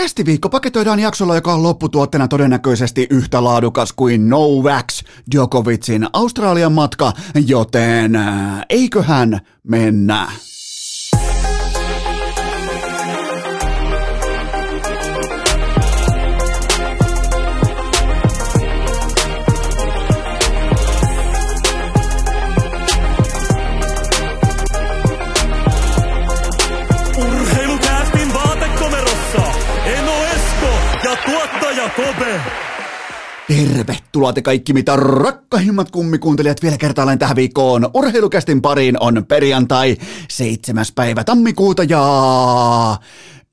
Kästiviikko paketoidaan jaksolla, joka on lopputuotteena todennäköisesti yhtä laadukas kuin Novak Djokovicin Australian matka, joten eiköhän mennä. Tervetuloa te kaikki mitä rakkahimmat kummikuuntelijat vielä kertaalleen tähän viikkoon. Urheilukästin pariin on perjantai 7. päivä tammikuuta ja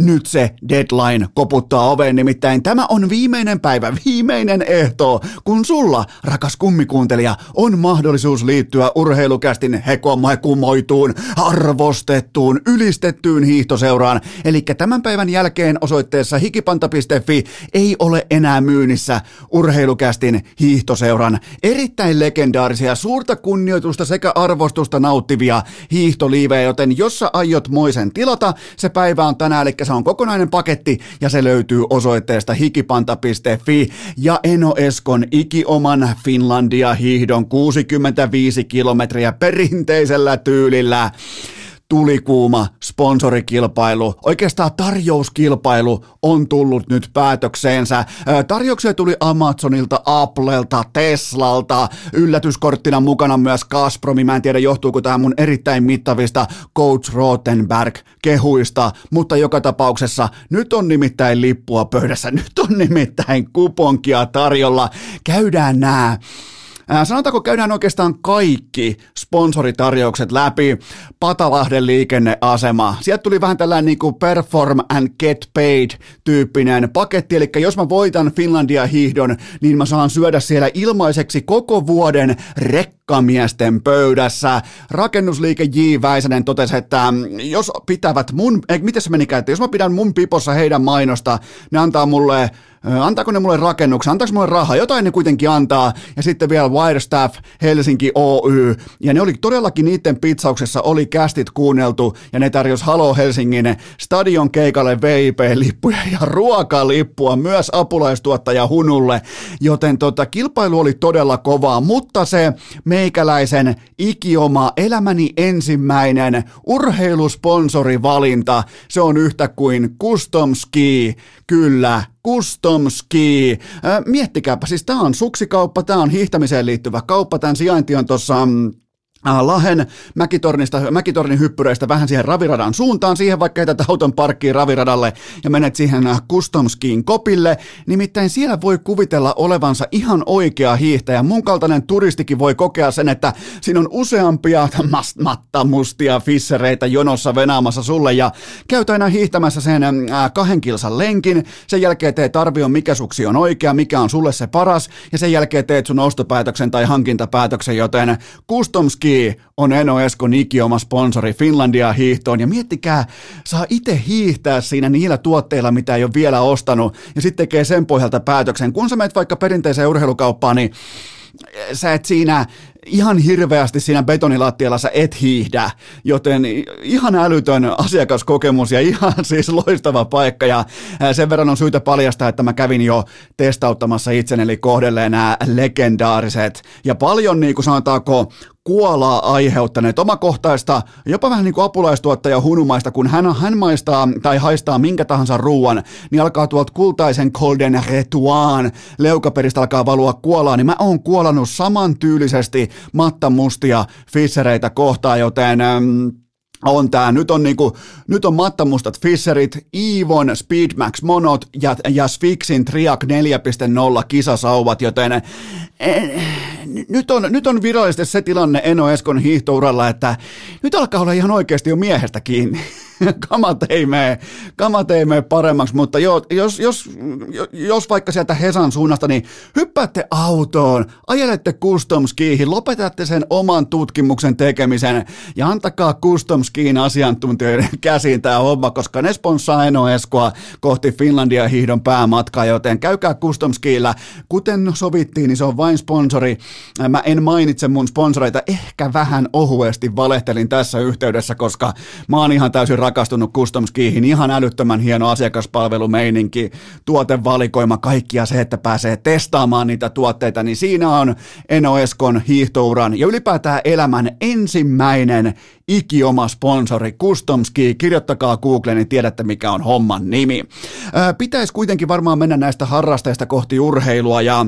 nyt se deadline koputtaa oveen, nimittäin tämä on viimeinen päivä, viimeinen ehto, kun sulla, rakas kummikuuntelija, on mahdollisuus liittyä urheilukästin hekomaikumoituun, arvostettuun, ylistettyyn hiihtoseuraan. Eli tämän päivän jälkeen osoitteessa hikipanta.fi ei ole enää myynnissä urheilukästin hiihtoseuran erittäin legendaarisia, suurta kunnioitusta sekä arvostusta nauttivia hiihtoliivejä, joten jos sä aiot moisen tilata, se päivä on tänään, eli se on kokonainen paketti ja se löytyy osoitteesta hikipanta.fi ja Eno Eskon ikioman Finlandia hiihdon 65 kilometriä perinteisellä tyylillä tulikuuma sponsorikilpailu, oikeastaan tarjouskilpailu on tullut nyt päätökseensä. Tarjouksia tuli Amazonilta, Applelta, Teslalta, yllätyskorttina mukana myös Gazpromi. Mä en tiedä johtuuko tämä mun erittäin mittavista Coach Rothenberg kehuista, mutta joka tapauksessa nyt on nimittäin lippua pöydässä, nyt on nimittäin kuponkia tarjolla. Käydään nämä Sanotaanko käydään oikeastaan kaikki sponsoritarjoukset läpi. Patalahden liikenneasema. Sieltä tuli vähän tällainen niin kuin perform and get paid tyyppinen paketti. Eli jos mä voitan Finlandia hiihdon, niin mä saan syödä siellä ilmaiseksi koko vuoden rekkamiesten pöydässä. Rakennusliike J. Väisänen totesi, että mm, jos pitävät mun, ei, miten se menikään, että jos mä pidän mun pipossa heidän mainosta, ne antaa mulle Antaako ne mulle rakennuksen, antaako mulle rahaa, jotain ne kuitenkin antaa, ja sitten vielä Wirestaff Helsinki Oy, ja ne oli todellakin niiden pizzauksessa oli kästit kuunneltu, ja ne tarjosi Halo Helsingin stadion keikalle VIP-lippuja ja ruokalippua myös apulaistuottaja Hunulle, joten tota, kilpailu oli todella kovaa, mutta se meikäläisen ikioma elämäni ensimmäinen urheilusponsorivalinta, se on yhtä kuin Custom Ski, kyllä, Custom Ski. Äh, miettikääpä, siis tämä on suksikauppa, tämä on hiihtämiseen liittyvä kauppa, tämän sijainti on tuossa mm, Lahen Mäkitornista, Mäkitornin hyppyreistä vähän siihen raviradan suuntaan, siihen vaikka heität auton parkkiin raviradalle ja menet siihen äh, Custom Skiin kopille, nimittäin siellä voi kuvitella olevansa ihan oikea hiihtäjä. Mun kaltainen turistikin voi kokea sen, että siinä on useampia mattamustia fissereitä jonossa venaamassa sulle ja käyt aina hiihtämässä sen äh, kahden kilsan lenkin, sen jälkeen teet arvion, mikä suksi on oikea, mikä on sulle se paras ja sen jälkeen teet sun ostopäätöksen tai hankintapäätöksen, joten Custom Ski on Eno Eskon ikioma sponsori Finlandia hiihtoon. Ja miettikää, saa itse hiihtää siinä niillä tuotteilla, mitä ei ole vielä ostanut. Ja sitten tekee sen pohjalta päätöksen. Kun sä menet vaikka perinteiseen urheilukauppaan, niin sä et siinä ihan hirveästi siinä betonilattialla sä et hiihdä, joten ihan älytön asiakaskokemus ja ihan siis loistava paikka. Ja sen verran on syytä paljastaa, että mä kävin jo testauttamassa itseni eli kohdelleen nämä legendaariset. Ja paljon niin kuin sanotaanko kuolaa aiheuttaneet omakohtaista, jopa vähän niin kuin apulaistuottaja hunumaista, kun hän, hän maistaa tai haistaa minkä tahansa ruuan, niin alkaa tuolta kultaisen Golden Retuaan. Leukaperistä alkaa valua kuolaa, niin mä oon kuolannut samantyylisesti mattamustia fissereitä kohtaan, joten... Ähm, on tää. Nyt on, niinku, nyt on mattamustat Fisserit, Ivon, Speedmax Monot ja, ja Sphinxin Triac 4.0 kisasauvat, joten eh, nyt, on, nyt on virallisesti se tilanne Eno Eskon hiihtouralla, että nyt alkaa olla ihan oikeasti jo miehestä kiinni. kamat ei mene, kamat ei mene paremmaksi, mutta jo, jos, jos, jos vaikka sieltä Hesan suunnasta, niin hyppäätte autoon, ajelette custom lopetatte sen oman tutkimuksen tekemisen ja antakaa custom skiin asiantuntijoiden käsiin tämä homma, koska ne sponssaa Eno Eskoa kohti Finlandia hiihdon päämatkaa, joten käykää custom skiillä. Kuten sovittiin, niin se on vain sponsori. Mä en mainitse mun sponsoreita, ehkä vähän ohuesti valehtelin tässä yhteydessä, koska mä oon ihan täysin rakastunut Custom Skiihin, ihan älyttömän hieno asiakaspalvelumeininki, tuotevalikoima, kaikkia se, että pääsee testaamaan niitä tuotteita, niin siinä on Eno Eskon hiihtouran ja ylipäätään elämän ensimmäinen ikioma sponsori Custom Ski. Kirjoittakaa Googleen, niin tiedätte mikä on homman nimi. Pitäisi kuitenkin varmaan mennä näistä harrasteista kohti urheilua ja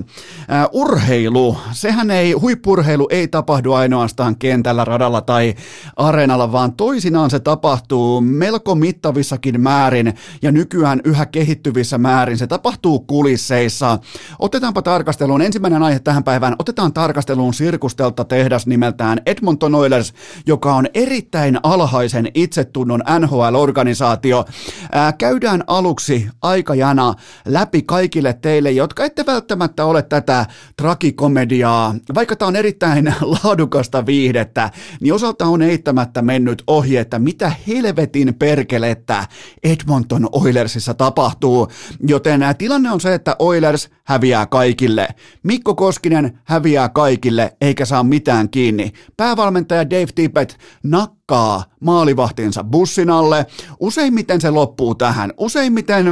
urheilu, sehän ei, huippurheilu ei tapahdu ainoastaan kentällä, radalla tai areenalla, vaan toisinaan se tapahtuu melko mittavissakin määrin ja nykyään yhä kehittyvissä määrin. Se tapahtuu kulisseissa. Otetaanpa tarkasteluun, ensimmäinen aihe tähän päivään, otetaan tarkasteluun sirkustelta tehdas nimeltään Edmonton Oilers, joka on eri erittäin alhaisen itsetunnon NHL-organisaatio. Ää, käydään aluksi aikajana läpi kaikille teille, jotka ette välttämättä ole tätä tragikomediaa. Vaikka tämä on erittäin laadukasta viihdettä, niin osalta on eittämättä mennyt ohi, että mitä helvetin perkelettä Edmonton Oilersissa tapahtuu. Joten tilanne on se, että Oilers häviää kaikille. Mikko Koskinen häviää kaikille eikä saa mitään kiinni. Päävalmentaja Dave Tippett nakkaa maalivahtinsa bussin alle. Useimmiten se loppuu tähän. Useimmiten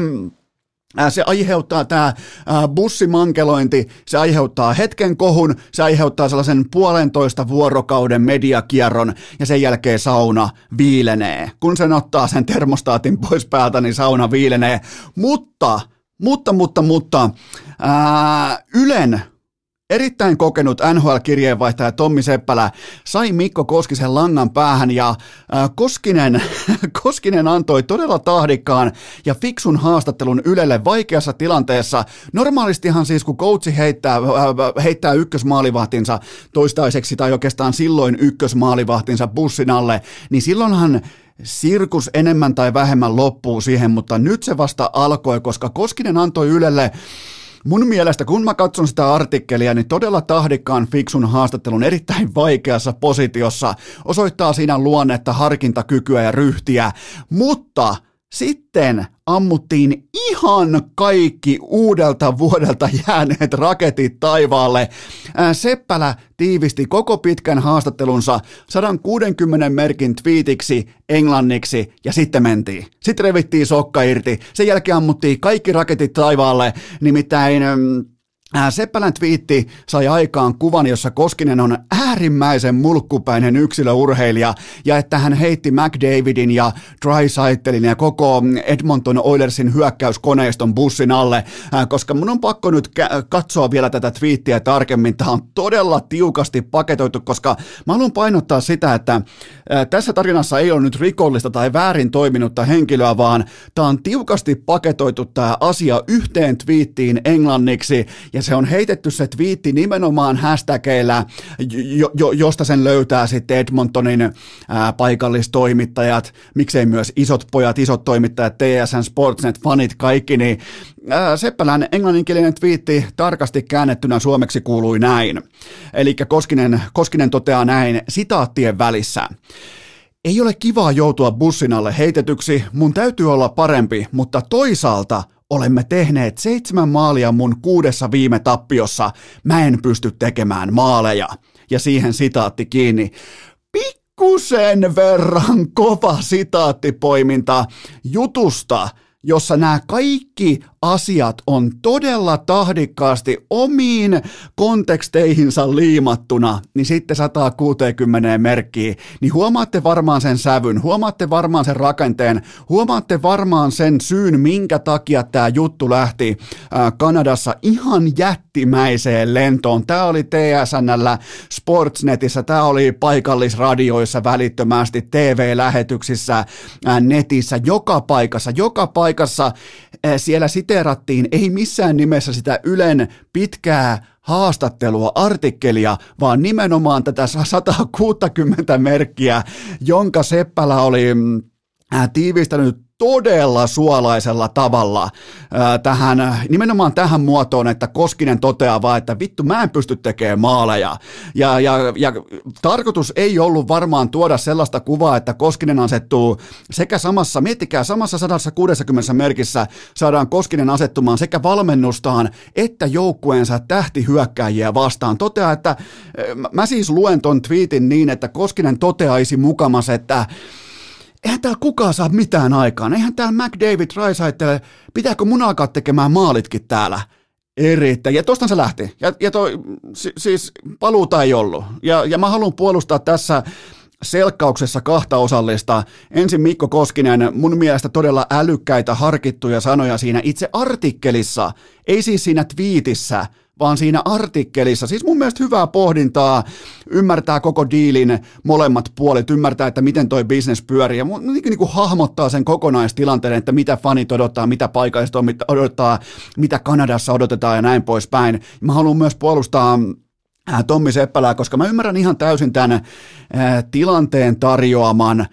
äh, se aiheuttaa tämä äh, bussimankelointi, se aiheuttaa hetken kohun, se aiheuttaa sellaisen puolentoista vuorokauden mediakierron ja sen jälkeen sauna viilenee. Kun sen ottaa sen termostaatin pois päältä, niin sauna viilenee. Mutta, mutta, mutta, mutta, ää, Ylen Erittäin kokenut NHL-kirjeenvaihtaja Tommi Seppälä sai Mikko Koskisen langan päähän ja äh, Koskinen, Koskinen antoi todella tahdikkaan ja fiksun haastattelun Ylelle vaikeassa tilanteessa. Normaalistihan siis kun coachi heittää, äh, heittää ykkösmaalivahtinsa toistaiseksi tai oikeastaan silloin ykkösmaalivahtinsa bussin alle, niin silloinhan sirkus enemmän tai vähemmän loppuu siihen, mutta nyt se vasta alkoi, koska Koskinen antoi Ylelle Mun mielestä, kun mä katson sitä artikkelia, niin todella tahdikkaan fiksun haastattelun erittäin vaikeassa positiossa. Osoittaa siinä luonnetta, harkintakykyä ja ryhtiä, mutta sitten ammuttiin ihan kaikki uudelta vuodelta jääneet raketit taivaalle. Seppälä tiivisti koko pitkän haastattelunsa 160 merkin twiitiksi englanniksi ja sitten mentiin. Sitten revittiin sokka irti. Sen jälkeen ammuttiin kaikki raketit taivaalle, nimittäin Äh, Seppälän twiitti sai aikaan kuvan, jossa Koskinen on äärimmäisen mulkkupäinen yksilöurheilija ja että hän heitti McDavidin ja Drysaitelin ja koko Edmonton Oilersin hyökkäyskoneiston bussin alle, koska mun on pakko nyt katsoa vielä tätä twiittiä tarkemmin. Tämä on todella tiukasti paketoitu, koska mä haluan painottaa sitä, että tässä tarinassa ei ole nyt rikollista tai väärin toiminutta henkilöä, vaan tämä on tiukasti paketoitu tämä asia yhteen twiittiin englanniksi ja se on heitetty se twiitti nimenomaan hashtageillä, jo, jo, josta sen löytää sitten Edmontonin ää, paikallistoimittajat, miksei myös isot pojat, isot toimittajat, TSN Sportsnet, fanit, kaikki, niin ää, Seppälän englanninkielinen twiitti tarkasti käännettynä suomeksi kuului näin. Eli Koskinen, Koskinen toteaa näin sitaattien välissä. Ei ole kivaa joutua bussin alle heitetyksi, mun täytyy olla parempi, mutta toisaalta – olemme tehneet seitsemän maalia mun kuudessa viime tappiossa, mä en pysty tekemään maaleja. Ja siihen sitaatti kiinni. Pikkusen verran kova sitaattipoiminta jutusta, jossa nämä kaikki asiat on todella tahdikkaasti omiin konteksteihinsa liimattuna, niin sitten 160 merkkiä, niin huomaatte varmaan sen sävyn, huomaatte varmaan sen rakenteen, huomaatte varmaan sen syyn, minkä takia tämä juttu lähti Kanadassa ihan jättimäiseen lentoon. Tämä oli TSNllä, Sportsnetissä, tämä oli paikallisradioissa välittömästi, TV-lähetyksissä, netissä, joka paikassa, joka paikassa siellä siteerattiin ei missään nimessä sitä Ylen pitkää haastattelua, artikkelia, vaan nimenomaan tätä 160 merkkiä, jonka Seppälä oli mm, tiivistänyt todella suolaisella tavalla tähän, nimenomaan tähän muotoon, että Koskinen toteaa vaan, että vittu mä en pysty tekemään maaleja. Ja, ja, ja tarkoitus ei ollut varmaan tuoda sellaista kuvaa, että Koskinen asettuu sekä samassa, miettikää, samassa 160 merkissä saadaan Koskinen asettumaan sekä valmennustaan että joukkueensa tähtihyökkäjiä vastaan. Toteaa, että mä siis luen ton tweetin niin, että Koskinen toteaisi mukamas, että eihän täällä kukaan saa mitään aikaan. Eihän täällä McDavid Raisaittele, pitääkö mun alkaa tekemään maalitkin täällä? Erittäin. Ja tostan se lähti. Ja, ja toi, si, siis paluuta ei ollut. Ja, ja mä haluan puolustaa tässä selkkauksessa kahta osallista. Ensin Mikko Koskinen, mun mielestä todella älykkäitä, harkittuja sanoja siinä itse artikkelissa, ei siis siinä twiitissä, vaan siinä artikkelissa. Siis mun mielestä hyvää pohdintaa, ymmärtää koko diilin molemmat puolet, ymmärtää, että miten toi business pyörii ja niin, niin kuin hahmottaa sen kokonaistilanteen, että mitä fanit odottaa, mitä paikalliset odottaa, mitä Kanadassa odotetaan ja näin poispäin. Mä haluan myös puolustaa äh, Tommi Seppälää, koska mä ymmärrän ihan täysin tämän äh, tilanteen tarjoaman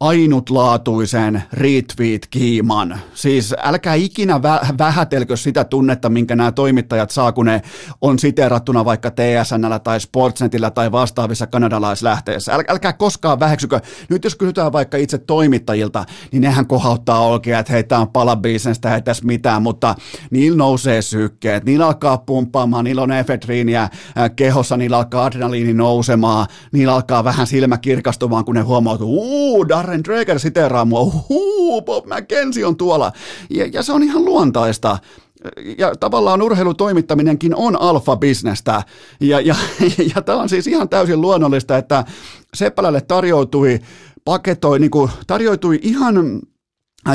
ainutlaatuisen retweet-kiiman. Siis älkää ikinä vä- vähätelkö sitä tunnetta, minkä nämä toimittajat saa, kun ne on siterattuna vaikka TSNllä tai Sportsnetillä tai vastaavissa kanadalaislähteissä. Äl- älkää koskaan väheksykö. Nyt jos kysytään vaikka itse toimittajilta, niin nehän kohauttaa olkia, että hei, tämä on palabisnestä, ei tässä mitään, mutta niillä nousee sykkeet, niillä alkaa pumppaamaan, niillä on efedriiniä äh, kehossa, niillä alkaa adrenaliini nousemaan, niillä alkaa vähän silmä kirkastumaan, kun ne huomaa, että uuu, Darren Drager siteraa mua, huu, Bob McKenzie on tuolla. Ja, ja se on ihan luontaista ja tavallaan urheilutoimittaminenkin on alfa-bisnestä. Ja, ja, ja tämä on siis ihan täysin luonnollista, että Seppälälle tarjoutui, paketoi, niin kuin, tarjoutui ihan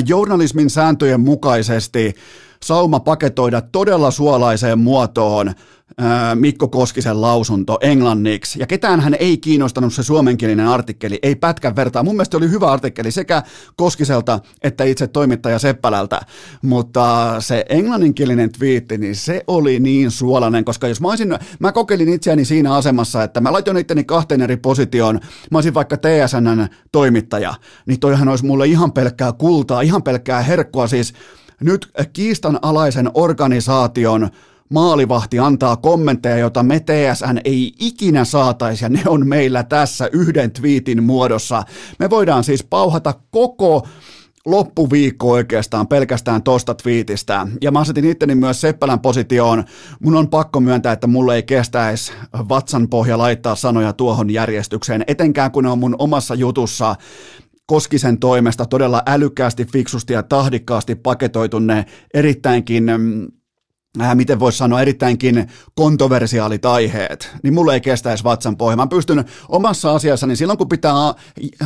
journalismin sääntöjen mukaisesti sauma paketoida todella suolaiseen muotoon Mikko Koskisen lausunto englanniksi, ja ketään hän ei kiinnostanut se suomenkielinen artikkeli, ei pätkän vertaa. Mun mielestä oli hyvä artikkeli sekä Koskiselta että itse toimittaja Seppälältä, mutta se englanninkielinen twiitti, niin se oli niin suolainen, koska jos mä olisin, mä kokeilin itseäni siinä asemassa, että mä laitoin itteni kahteen eri positioon, mä olisin vaikka TSNn toimittaja, niin toihan olisi mulle ihan pelkkää kultaa, ihan pelkkää herkkua, siis nyt kiistanalaisen organisaation maalivahti antaa kommentteja, joita me TSN ei ikinä saataisi, ja ne on meillä tässä yhden twiitin muodossa. Me voidaan siis pauhata koko loppuviikko oikeastaan pelkästään tosta twiitistä. Ja mä asetin itteni myös Seppälän positioon. Mun on pakko myöntää, että mulle ei kestäisi vatsan pohja laittaa sanoja tuohon järjestykseen, etenkään kun ne on mun omassa jutussa Koskisen toimesta todella älykkäästi, fiksusti ja tahdikkaasti paketoitu ne erittäinkin äh, miten voisi sanoa, erittäinkin kontroversiaalit aiheet, niin mulle ei kestäisi vatsan pohja. Mä pystyn omassa asiassani, silloin kun pitää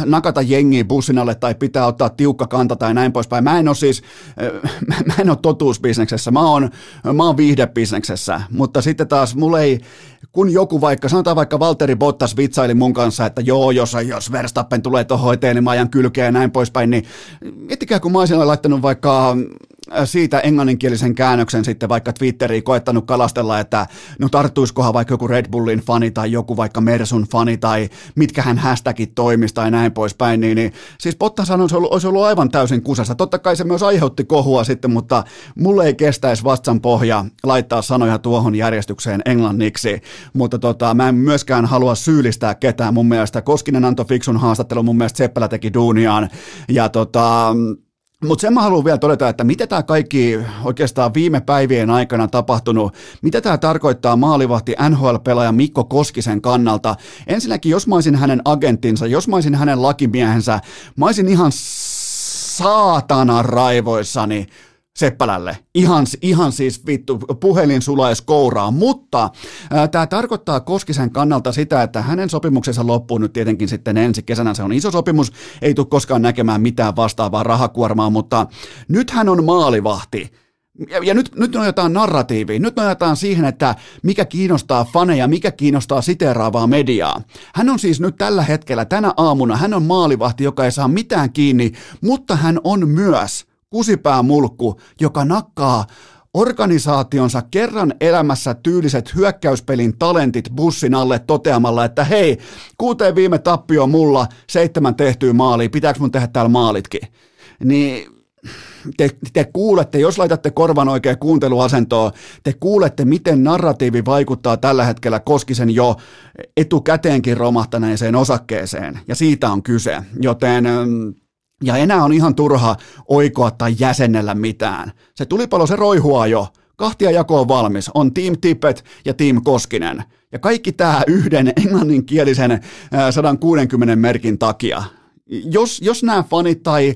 nakata jengiä bussin alle tai pitää ottaa tiukka kanta tai näin poispäin, mä en ole siis, äh, mä en ole totuusbisneksessä, mä oon, mä oon viihdebisneksessä, mutta sitten taas mulle ei, kun joku vaikka, sanotaan vaikka Valtteri Bottas vitsaili mun kanssa, että joo, jos, jos Verstappen tulee tuohon eteen, niin mä ajan kylkeä ja näin poispäin, niin miettikää, kun mä olisin laittanut vaikka siitä englanninkielisen käännöksen sitten vaikka Twitteriin koettanut kalastella, että no tarttuiskohan vaikka joku Red Bullin fani tai joku vaikka Mersun fani tai mitkä hän hashtagit toimisi tai näin poispäin, niin, niin siis Bottas olisi ollut, olisi ollut aivan täysin kusassa. Totta kai se myös aiheutti kohua sitten, mutta mulle ei kestäisi vatsan pohja laittaa sanoja tuohon järjestykseen englanniksi, mutta tota, mä en myöskään halua syyllistää ketään. Mun mielestä Koskinen antoi fiksun haastattelu, mun mielestä Seppälä teki duuniaan ja tota, mutta sen mä haluan vielä todeta, että mitä tämä kaikki oikeastaan viime päivien aikana tapahtunut, mitä tämä tarkoittaa maalivahti NHL-pelaaja Mikko Koskisen kannalta. Ensinnäkin, jos mä olisin hänen agenttinsa, jos mä olisin hänen lakimiehensä, mä olisin ihan saatana raivoissani Seppälälle. Ihan, ihan siis vittu, puhelin sulais kouraa, mutta tämä tarkoittaa Koskisen kannalta sitä, että hänen sopimuksensa loppuu nyt tietenkin sitten ensi kesänä. Se on iso sopimus, ei tule koskaan näkemään mitään vastaavaa rahakuormaa, mutta nyt hän on maalivahti. Ja, ja nyt, nyt nojataan narratiiviin, nyt nojataan siihen, että mikä kiinnostaa faneja, mikä kiinnostaa siteraavaa mediaa. Hän on siis nyt tällä hetkellä, tänä aamuna, hän on maalivahti, joka ei saa mitään kiinni, mutta hän on myös kusipäämulkku, joka nakkaa organisaationsa kerran elämässä tyyliset hyökkäyspelin talentit bussin alle toteamalla, että hei, kuuteen viime tappio mulla, seitsemän tehtyä maalia, pitääkö mun tehdä täällä maalitkin? Niin te, te kuulette, jos laitatte korvan oikein kuunteluasentoon, te kuulette, miten narratiivi vaikuttaa tällä hetkellä Koskisen jo etukäteenkin romahtaneeseen osakkeeseen, ja siitä on kyse, joten mm, ja enää on ihan turha oikoa tai jäsennellä mitään. Se tulipalo, se roihua jo. Kahtia jako on valmis. On Team Tippet ja Team Koskinen. Ja kaikki tämä yhden englanninkielisen 160 merkin takia jos, jos nämä fanit tai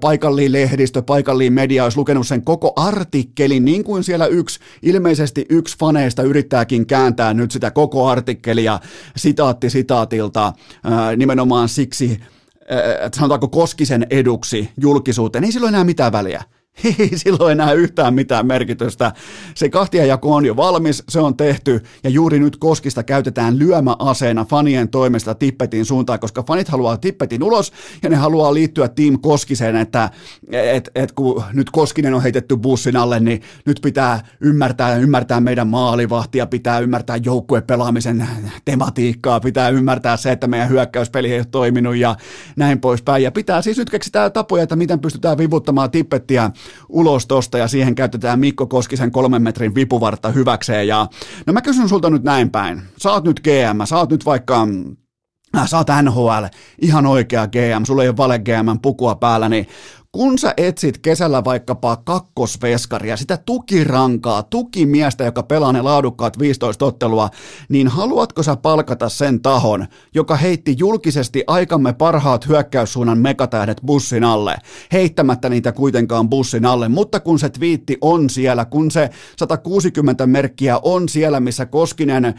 paikallinen lehdistö, paikallinen media olisi lukenut sen koko artikkelin, niin kuin siellä yksi, ilmeisesti yksi faneista yrittääkin kääntää nyt sitä koko artikkelia sitaatti sitaatilta nimenomaan siksi, sanotaanko Koskisen eduksi julkisuuteen, ei silloin enää mitään väliä ei silloin enää yhtään mitään merkitystä. Se kahtiajako on jo valmis, se on tehty ja juuri nyt Koskista käytetään lyömäaseena fanien toimesta Tippetin suuntaan, koska fanit haluaa Tippetin ulos ja ne haluaa liittyä Team Koskiseen, että et, et kun nyt Koskinen on heitetty bussin alle, niin nyt pitää ymmärtää, ymmärtää meidän maalivahtia, pitää ymmärtää joukkuepelaamisen tematiikkaa, pitää ymmärtää se, että meidän hyökkäyspeli ei ole toiminut ja näin poispäin. Ja pitää siis nyt keksiä tapoja, että miten pystytään vivuttamaan Tippettiä ulos tosta ja siihen käytetään Mikko Koskisen kolmen metrin vipuvartta hyväkseen. Ja, no mä kysyn sulta nyt näin päin. Sä oot nyt GM, sä oot nyt vaikka äh, sä oot NHL, ihan oikea GM, sulla ei ole vale GM pukua päällä, niin kun sä etsit kesällä vaikkapa kakkosveskaria, sitä tukirankaa, tukimiestä, joka pelaa ne laadukkaat 15 ottelua, niin haluatko sä palkata sen tahon, joka heitti julkisesti aikamme parhaat hyökkäyssuunnan megatähdet bussin alle, heittämättä niitä kuitenkaan bussin alle, mutta kun se twiitti on siellä, kun se 160 merkkiä on siellä, missä Koskinen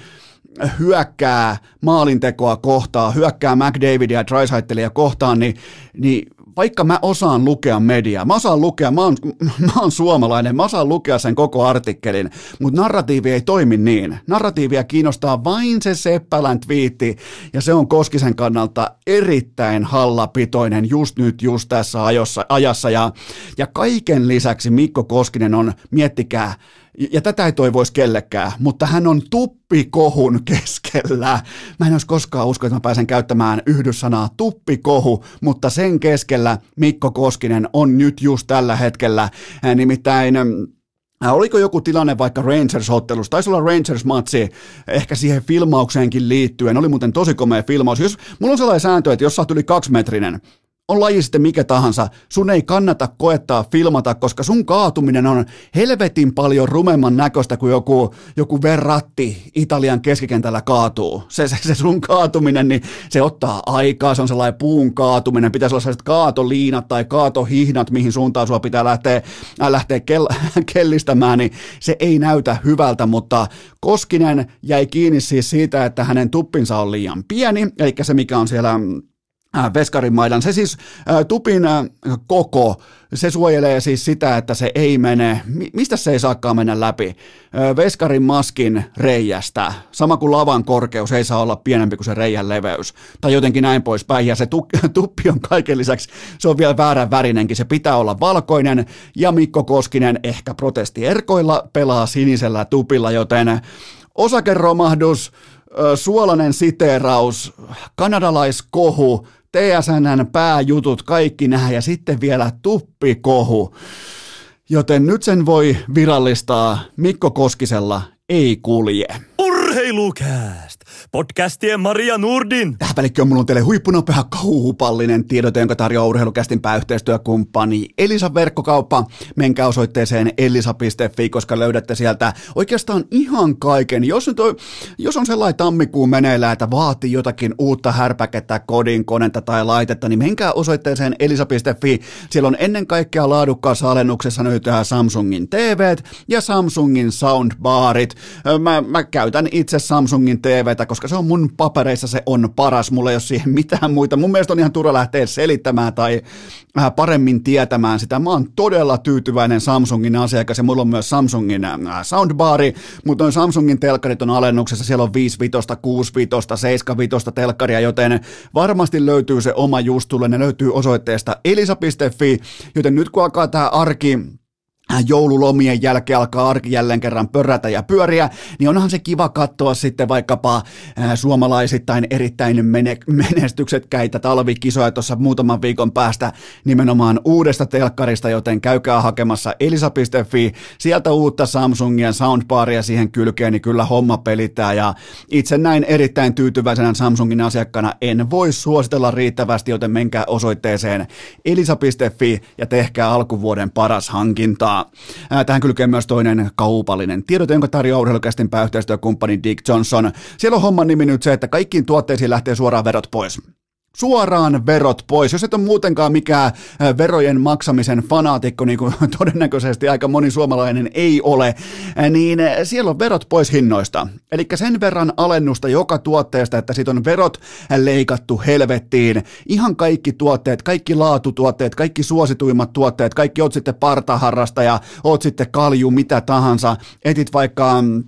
hyökkää maalintekoa kohtaan, hyökkää McDavidia ja Drysaitelia kohtaan, niin, niin vaikka mä osaan lukea mediaa, mä osaan lukea, mä oon, mä oon suomalainen, mä osaan lukea sen koko artikkelin, mutta narratiivi ei toimi niin. Narratiivia kiinnostaa vain se Seppälän twiitti, ja se on Koskisen kannalta erittäin hallapitoinen just nyt, just tässä ajossa, ajassa, ja, ja kaiken lisäksi Mikko Koskinen on, miettikää, ja tätä ei toivoisi kellekään, mutta hän on tuppikohun keskellä. Mä en olisi koskaan usko, että mä pääsen käyttämään yhdyssanaa tuppikohu, mutta sen keskellä Mikko Koskinen on nyt just tällä hetkellä. Nimittäin Oliko joku tilanne vaikka Rangers-ottelussa? Taisi olla Rangers-matsi ehkä siihen filmaukseenkin liittyen. Oli muuten tosi komea filmaus. Jos, mulla on sellainen sääntö, että jos sä oot yli kaksimetrinen, on laji sitten mikä tahansa, sun ei kannata koettaa filmata, koska sun kaatuminen on helvetin paljon rumemman näköistä kuin joku, joku verratti Italian keskikentällä kaatuu. Se, se, se sun kaatuminen, niin se ottaa aikaa, se on sellainen puun kaatuminen, pitäisi olla sellaiset kaatoliinat tai kaatohihnat, mihin suuntaan sua pitää lähteä, äh, lähteä kel, kellistämään, niin se ei näytä hyvältä, mutta Koskinen jäi kiinni siis siitä, että hänen tuppinsa on liian pieni, eli se mikä on siellä Äh, veskarin maidan. Se siis äh, tupin äh, koko, se suojelee siis sitä, että se ei mene, mistä se ei saakaan mennä läpi? Veskarin maskin reijästä, sama kuin lavan korkeus ei saa olla pienempi kuin se reijän leveys, tai jotenkin näin poispäin, ja se tuppi on kaiken lisäksi, se on vielä väärän värinenkin, se pitää olla valkoinen, ja Mikko Koskinen ehkä protesti erkoilla pelaa sinisellä tupilla, joten osakeromahdus, suolainen siteeraus, kanadalaiskohu, TSNn pääjutut, kaikki nämä ja sitten vielä tuppikohu. Joten nyt sen voi virallistaa Mikko Koskisella ei kulje. Urheilukääst! Podcastien Maria Nurdin. Tähän välikköön mulla on teille huippunopea kauhupallinen tiedote, jonka tarjoaa urheilukästin pääyhteistyökumppani Elisa Verkkokauppa. Menkää osoitteeseen elisa.fi, koska löydätte sieltä oikeastaan ihan kaiken. Jos, nyt on, jos on sellainen tammikuun meneillään, että vaatii jotakin uutta härpäkettä, kodin, konetta tai laitetta, niin menkää osoitteeseen elisa.fi. Siellä on ennen kaikkea laadukkaassa alennuksessa nyt Samsungin TVt ja Samsungin soundbarit. Mä, mä käytän itse Samsungin TVtä, koska se on mun papereissa se on paras, mulla ei ole siihen mitään muita. Mun mielestä on ihan turha lähteä selittämään tai paremmin tietämään sitä. Mä oon todella tyytyväinen Samsungin asiakas ja mulla on myös Samsungin äh, soundbari, mutta on Samsungin telkkarit on alennuksessa, siellä on 5 vitosta, 6 vitosta, 7 vitosta telkkaria, joten varmasti löytyy se oma justulle, ne löytyy osoitteesta elisa.fi, joten nyt kun alkaa tämä arki joululomien jälkeen alkaa arki jälleen kerran pörätä ja pyöriä, niin onhan se kiva katsoa sitten vaikkapa suomalaisittain erittäin menestyksetkäitä talvikisoja tuossa muutaman viikon päästä nimenomaan uudesta telkkarista, joten käykää hakemassa elisa.fi, sieltä uutta Samsungia soundbaria siihen kylkeen, niin kyllä homma pelittää ja itse näin erittäin tyytyväisenä Samsungin asiakkaana en voi suositella riittävästi, joten menkää osoitteeseen elisa.fi ja tehkää alkuvuoden paras hankinta Ää, tähän kylkee myös toinen kaupallinen tiedote, jonka tarjoaa urheilukästin pääyhteistyökumppani Dick Johnson. Siellä on homman nimi nyt se, että kaikkiin tuotteisiin lähtee suoraan verot pois suoraan verot pois. Jos et ole muutenkaan mikään verojen maksamisen fanaatikko, niin kuin todennäköisesti aika moni suomalainen ei ole, niin siellä on verot pois hinnoista. Eli sen verran alennusta joka tuotteesta, että siitä on verot leikattu helvettiin. Ihan kaikki tuotteet, kaikki laatutuotteet, kaikki suosituimmat tuotteet, kaikki oot sitten partaharrastaja, oot sitten kalju, mitä tahansa, etit vaikka mm,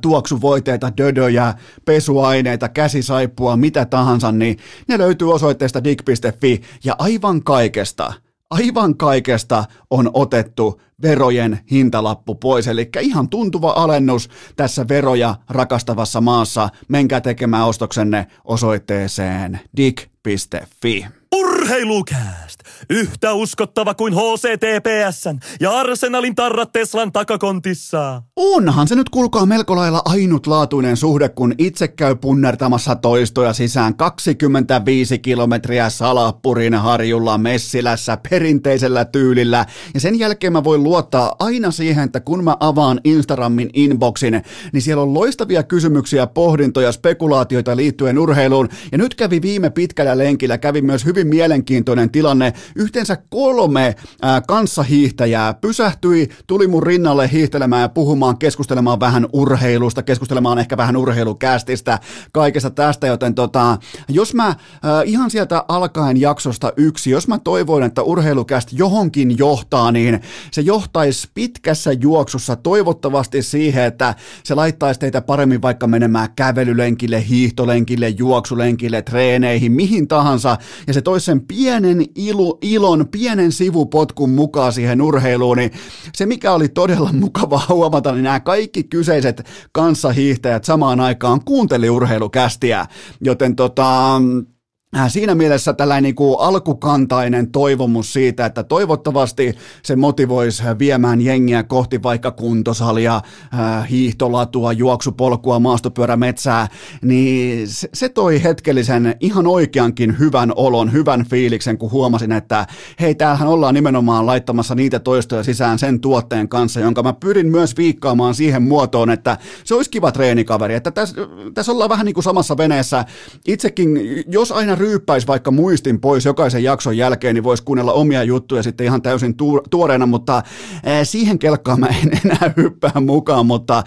tuoksuvoiteita, dödöjä, pesuaineita, käsisaippua, mitä tahansa, niin ne löytyy osoitteesta dig.fi ja aivan kaikesta, aivan kaikesta on otettu verojen hintalappu pois, eli ihan tuntuva alennus tässä veroja rakastavassa maassa. Menkää tekemään ostoksenne osoitteeseen dig.fi. Urheilukääst! Yhtä uskottava kuin HCTPSn ja Arsenalin tarrat Teslan takakontissa. Onhan se nyt kulkaa melko lailla ainutlaatuinen suhde, kun itse käy punnertamassa toistoja sisään 25 kilometriä Salappurin harjulla Messilässä perinteisellä tyylillä. Ja sen jälkeen mä voin luottaa aina siihen, että kun mä avaan Instagramin inboxin, niin siellä on loistavia kysymyksiä, pohdintoja, spekulaatioita liittyen urheiluun. Ja nyt kävi viime pitkällä lenkillä, kävi myös hyvin mielenkiintoinen tilanne. Yhteensä kolme ää, kanssahiihtäjää pysähtyi, tuli mun rinnalle hiihtelemään ja puhumaan, keskustelemaan vähän urheilusta, keskustelemaan ehkä vähän urheilukästistä, kaikesta tästä, joten tota, jos mä ihan sieltä alkaen jaksosta yksi, jos mä toivoin, että urheilukäst johonkin johtaa, niin se johtaisi pitkässä juoksussa toivottavasti siihen, että se laittaisi teitä paremmin vaikka menemään kävelylenkille, hiihtolenkille, juoksulenkille, treeneihin, mihin tahansa, ja se toisi sen pienen ilu, ilon, pienen sivupotkun mukaan siihen urheiluun, niin se mikä oli todella mukava huomata, niin nämä kaikki kyseiset kanssahiihtäjät samaan aikaan kuunteli urheilukästiä, joten tota, siinä mielessä tällainen niin kuin alkukantainen toivomus siitä, että toivottavasti se motivoisi viemään jengiä kohti vaikka kuntosalia, äh, hiihtolatua, juoksupolkua, maastopyörämetsää, niin se toi hetkellisen ihan oikeankin hyvän olon, hyvän fiiliksen, kun huomasin, että hei, täällähän ollaan nimenomaan laittamassa niitä toistoja sisään sen tuotteen kanssa, jonka mä pyrin myös viikkaamaan siihen muotoon, että se olisi kiva treenikaveri, että tässä, tässä ollaan vähän niin kuin samassa veneessä. Itsekin, jos aina ryyppäisi vaikka muistin pois jokaisen jakson jälkeen, niin voisi kuunnella omia juttuja sitten ihan täysin tuoreena, mutta siihen kelkkaan mä en enää hyppää mukaan, mutta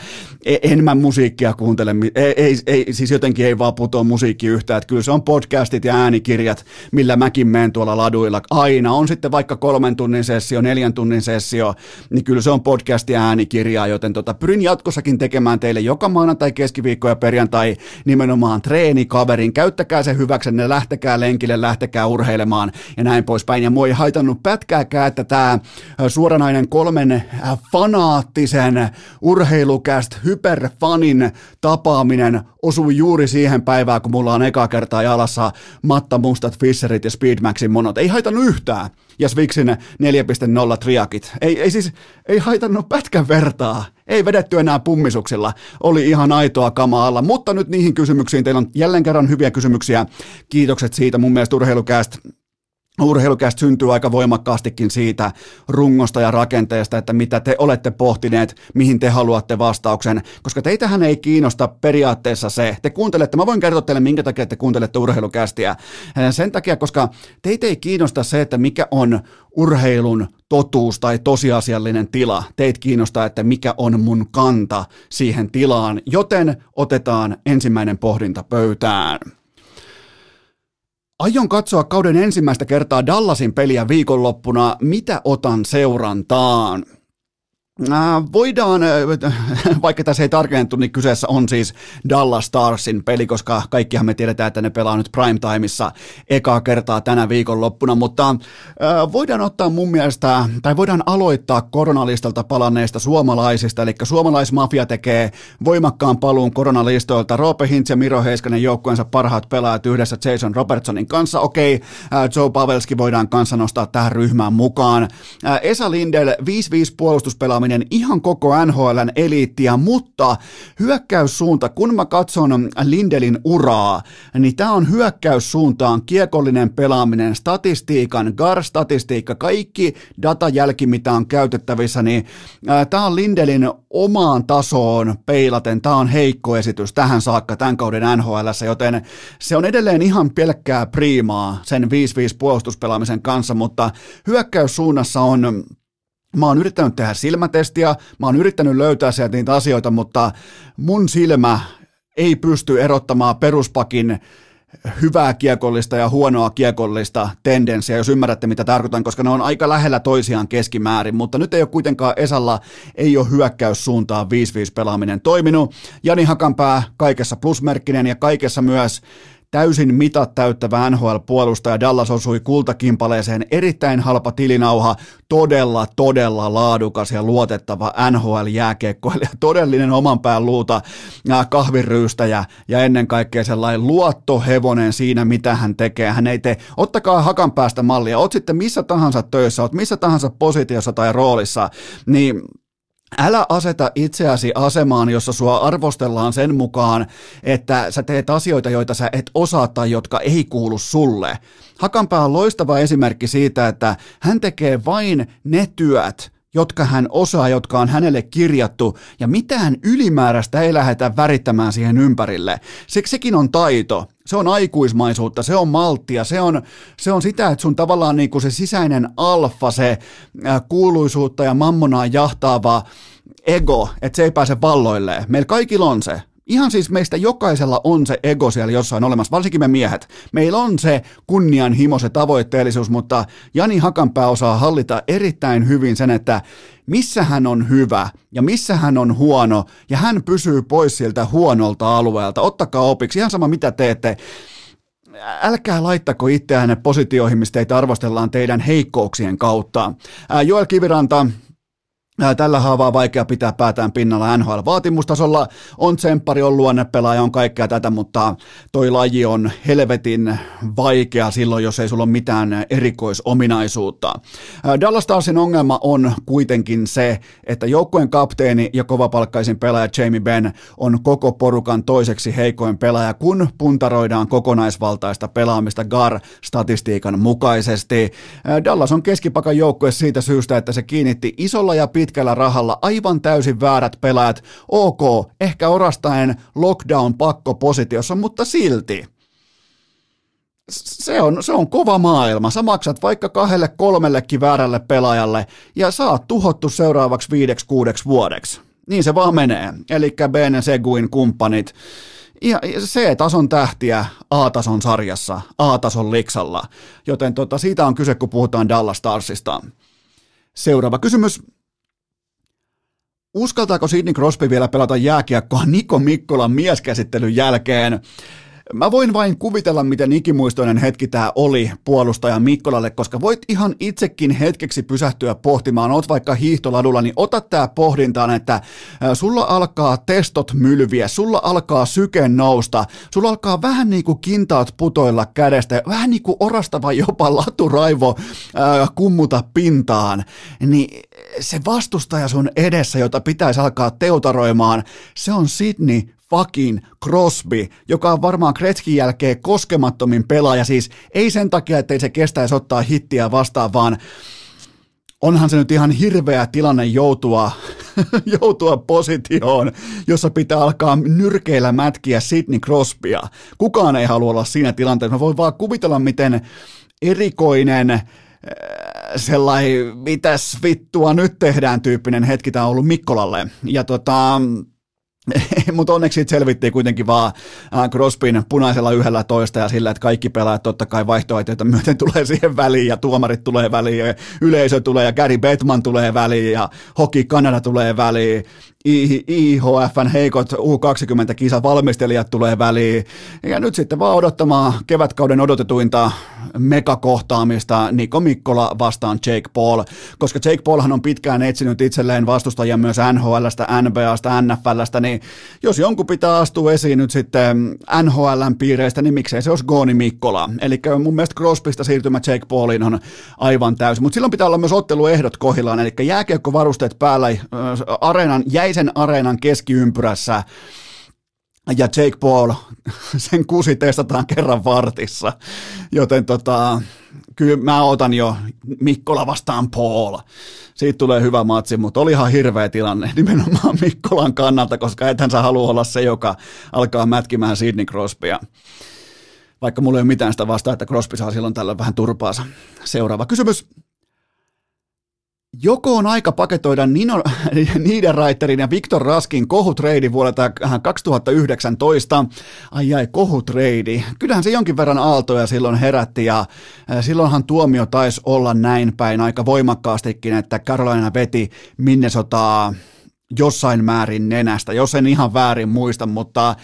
e, en mä musiikkia kuuntele, ei, ei, ei siis jotenkin ei vaan putoa musiikki yhtään, että kyllä se on podcastit ja äänikirjat, millä mäkin menen tuolla laduilla. Aina, on sitten vaikka kolmen tunnin sessio, neljän tunnin sessio, niin kyllä se on podcast ja äänikirjaa, joten tota, pyrin jatkossakin tekemään teille joka maanantai, keskiviikko ja perjantai nimenomaan treenikaverin, käyttäkää se hyväksenne, lähtekää lenkille, lähtekää urheilemaan ja näin poispäin. Ja mua ei haitannut pätkääkään, että tämä suoranainen kolmen fanaattisen urheilukäst hyperfanin tapaaminen osui juuri siihen päivään, kun mulla on eka kertaa jalassa Matta Mustat, Fisserit ja Speedmaxin monot. Ei haitannut yhtään. Ja Swixin 4.0 triakit. Ei, ei siis, ei haitannut pätkän vertaa. Ei vedetty enää pummisuksilla. Oli ihan aitoa kamaa alla. Mutta nyt niihin kysymyksiin. Teillä on jälleen kerran hyviä kysymyksiä. Kiitokset siitä. Mun mielestä urheilukäästä urheilukästä syntyy aika voimakkaastikin siitä rungosta ja rakenteesta, että mitä te olette pohtineet, mihin te haluatte vastauksen, koska teitähän ei kiinnosta periaatteessa se. Te kuuntelette, mä voin kertoa teille, minkä takia te kuuntelette urheilukästiä. Sen takia, koska teitä ei kiinnosta se, että mikä on urheilun totuus tai tosiasiallinen tila. Teit kiinnostaa, että mikä on mun kanta siihen tilaan, joten otetaan ensimmäinen pohdinta pöytään. Aion katsoa kauden ensimmäistä kertaa Dallasin peliä viikonloppuna. Mitä otan seurantaan? Voidaan, vaikka tässä ei tarkennettu, niin kyseessä on siis Dallas Starsin peli, koska kaikkihan me tiedetään, että ne pelaa nyt primetimeissa ekaa kertaa tänä viikonloppuna, mutta voidaan ottaa mun mielestä, tai voidaan aloittaa koronalistalta palanneista suomalaisista, eli suomalaismafia tekee voimakkaan paluun koronalistoilta. Roope Hintz ja Miro Heiskanen joukkueensa parhaat pelaajat yhdessä Jason Robertsonin kanssa. Okei, Joe Pavelski voidaan kanssa nostaa tähän ryhmään mukaan. Esa Lindel 5-5 puolustuspelaaminen pelaaminen ihan koko NHLn eliittiä, mutta hyökkäyssuunta, kun mä katson Lindelin uraa, niin tämä on hyökkäyssuuntaan kiekollinen pelaaminen, statistiikan, GAR-statistiikka, kaikki datajälki, mitä on käytettävissä, niin tämä on Lindelin omaan tasoon peilaten, tämä on heikko esitys tähän saakka tämän kauden NHL, joten se on edelleen ihan pelkkää priimaa sen 5-5 puolustuspelaamisen kanssa, mutta hyökkäyssuunnassa on Mä oon yrittänyt tehdä silmätestiä, mä oon yrittänyt löytää sieltä niitä asioita, mutta mun silmä ei pysty erottamaan peruspakin hyvää kiekollista ja huonoa kiekollista tendenssiä, jos ymmärrätte mitä tarkoitan, koska ne on aika lähellä toisiaan keskimäärin, mutta nyt ei ole kuitenkaan Esalla, ei ole hyökkäyssuuntaan 5-5 pelaaminen toiminut. Jani Hakanpää kaikessa plusmerkkinen ja kaikessa myös täysin mitat täyttävä NHL-puolustaja Dallas osui kultakimpaleeseen, erittäin halpa tilinauha, todella, todella laadukas ja luotettava NHL-jääkiekkoilija, todellinen oman pään luuta, kahviryystäjä ja ennen kaikkea sellainen luottohevonen siinä, mitä hän tekee. Hän ei tee, ottakaa hakan päästä mallia, oot sitten missä tahansa töissä, oot missä tahansa positiossa tai roolissa, niin Älä aseta itseäsi asemaan, jossa sua arvostellaan sen mukaan, että sä teet asioita, joita sä et osaa tai jotka ei kuulu sulle. Hakanpää on loistava esimerkki siitä, että hän tekee vain ne työt, jotka hän osaa, jotka on hänelle kirjattu, ja mitään ylimääräistä ei lähdetä värittämään siihen ympärille. Se, sekin on taito, se on aikuismaisuutta, se on malttia, se on, se on sitä, että sun tavallaan niin kuin se sisäinen alfa, se kuuluisuutta ja mammonaa jahtaava ego, että se ei pääse valloilleen. Meillä kaikilla on se. Ihan siis meistä jokaisella on se ego siellä jossain olemassa, varsinkin me miehet. Meillä on se kunnianhimo, se tavoitteellisuus, mutta Jani Hakanpää osaa hallita erittäin hyvin sen, että missä hän on hyvä ja missä hän on huono, ja hän pysyy pois siltä huonolta alueelta. Ottakaa opiksi, ihan sama mitä teette älkää laittako itseänne positioihin, mistä teitä arvostellaan teidän heikkouksien kautta. Joel Kiviranta, Tällä haavaa vaikea pitää päätään pinnalla NHL-vaatimustasolla. On tsemppari, on luonnepelaaja, on kaikkea tätä, mutta toi laji on helvetin vaikea silloin, jos ei sulla ole mitään erikoisominaisuutta. Dallas Starsin ongelma on kuitenkin se, että joukkueen kapteeni ja kovapalkkaisin pelaaja Jamie Benn on koko porukan toiseksi heikoin pelaaja, kun puntaroidaan kokonaisvaltaista pelaamista GAR-statistiikan mukaisesti. Dallas on keskipakan joukkue siitä syystä, että se kiinnitti isolla ja pitkällä pitkällä rahalla aivan täysin väärät pelaajat. Ok, ehkä orastaen lockdown pakkopositiossa, mutta silti. Se on, se on kova maailma. Sä maksat vaikka kahdelle kolmellekin väärälle pelaajalle ja saat tuhottu seuraavaksi viideksi kuudeksi vuodeksi. Niin se vaan menee. Eli Bene Seguin kumppanit. Ja C-tason tähtiä A-tason sarjassa, A-tason liksalla. Joten tota, siitä on kyse, kun puhutaan Dallas Starsista. Seuraava kysymys. Uskaltaako Sidney Crosby vielä pelata jääkiekkoa Niko Mikkolan mieskäsittelyn jälkeen? Mä voin vain kuvitella, miten ikimuistoinen hetki tämä oli puolustaja Mikkolalle, koska voit ihan itsekin hetkeksi pysähtyä pohtimaan, oot vaikka hiihtoladulla, niin ota tämä pohdintaan, että sulla alkaa testot mylviä, sulla alkaa syke nousta, sulla alkaa vähän niin kuin kintaat putoilla kädestä, vähän niin kuin orastava jopa laturaivo ää, kummuta pintaan, niin se vastustaja sun edessä, jota pitäisi alkaa teutaroimaan, se on Sydney fucking Crosby, joka on varmaan Kretskin jälkeen koskemattomin pelaaja, siis ei sen takia, ettei se kestäisi ottaa hittiä vastaan, vaan onhan se nyt ihan hirveä tilanne joutua, joutua positioon, jossa pitää alkaa nyrkeillä mätkiä Sidney Crosbya. Kukaan ei halua olla siinä tilanteessa. Mä voin vaan kuvitella, miten erikoinen äh, sellainen, mitäs vittua nyt tehdään tyyppinen hetki tämä on ollut Mikkolalle. Ja tota, mutta onneksi siitä selvittiin kuitenkin vaan äh, Crosbyn punaisella yhdellä toista ja sillä, että kaikki pelaajat totta kai vaihtoehtoja myöten tulee siihen väliin ja tuomarit tulee väliin ja yleisö tulee ja Gary Bettman tulee väliin ja Hockey Canada tulee väliin IHFn heikot U20-kisa valmistelijat tulee väliin. Ja nyt sitten vaan odottamaan kevätkauden odotetuinta megakohtaamista Niko Mikkola vastaan Jake Paul, koska Jake Paulhan on pitkään etsinyt itselleen vastustajia myös NHLstä, NBAsta, NFLstä, niin jos jonkun pitää astua esiin nyt sitten NHLn piireistä, niin miksei se olisi Gooni Mikkola. Eli mun mielestä Crosbysta siirtymä Jake Pauliin on aivan täysin, mutta silloin pitää olla myös otteluehdot kohillaan, eli jääkiekkovarusteet päällä, areenan jäi jäisen areenan keskiympyrässä ja Jake Paul, sen kusi testataan kerran vartissa, joten tota, kyllä mä otan jo Mikkola vastaan Paul. Siitä tulee hyvä matsi, mutta oli ihan hirveä tilanne nimenomaan Mikkolan kannalta, koska ethän sä halua olla se, joka alkaa mätkimään Sidney Crosbya. Vaikka mulla ei ole mitään sitä vastaa, että Crosby saa silloin tällöin vähän turpaansa. Seuraava kysymys. Joko on aika paketoida Nino, Niederreiterin ja Viktor Raskin kohutreidi vuodelta 2019? Ai ai, kohutreidi. Kyllähän se jonkin verran aaltoja silloin herätti ja silloinhan tuomio taisi olla näin päin aika voimakkaastikin, että Carolina veti Minnesotaa jossain määrin nenästä, jos en ihan väärin muista, mutta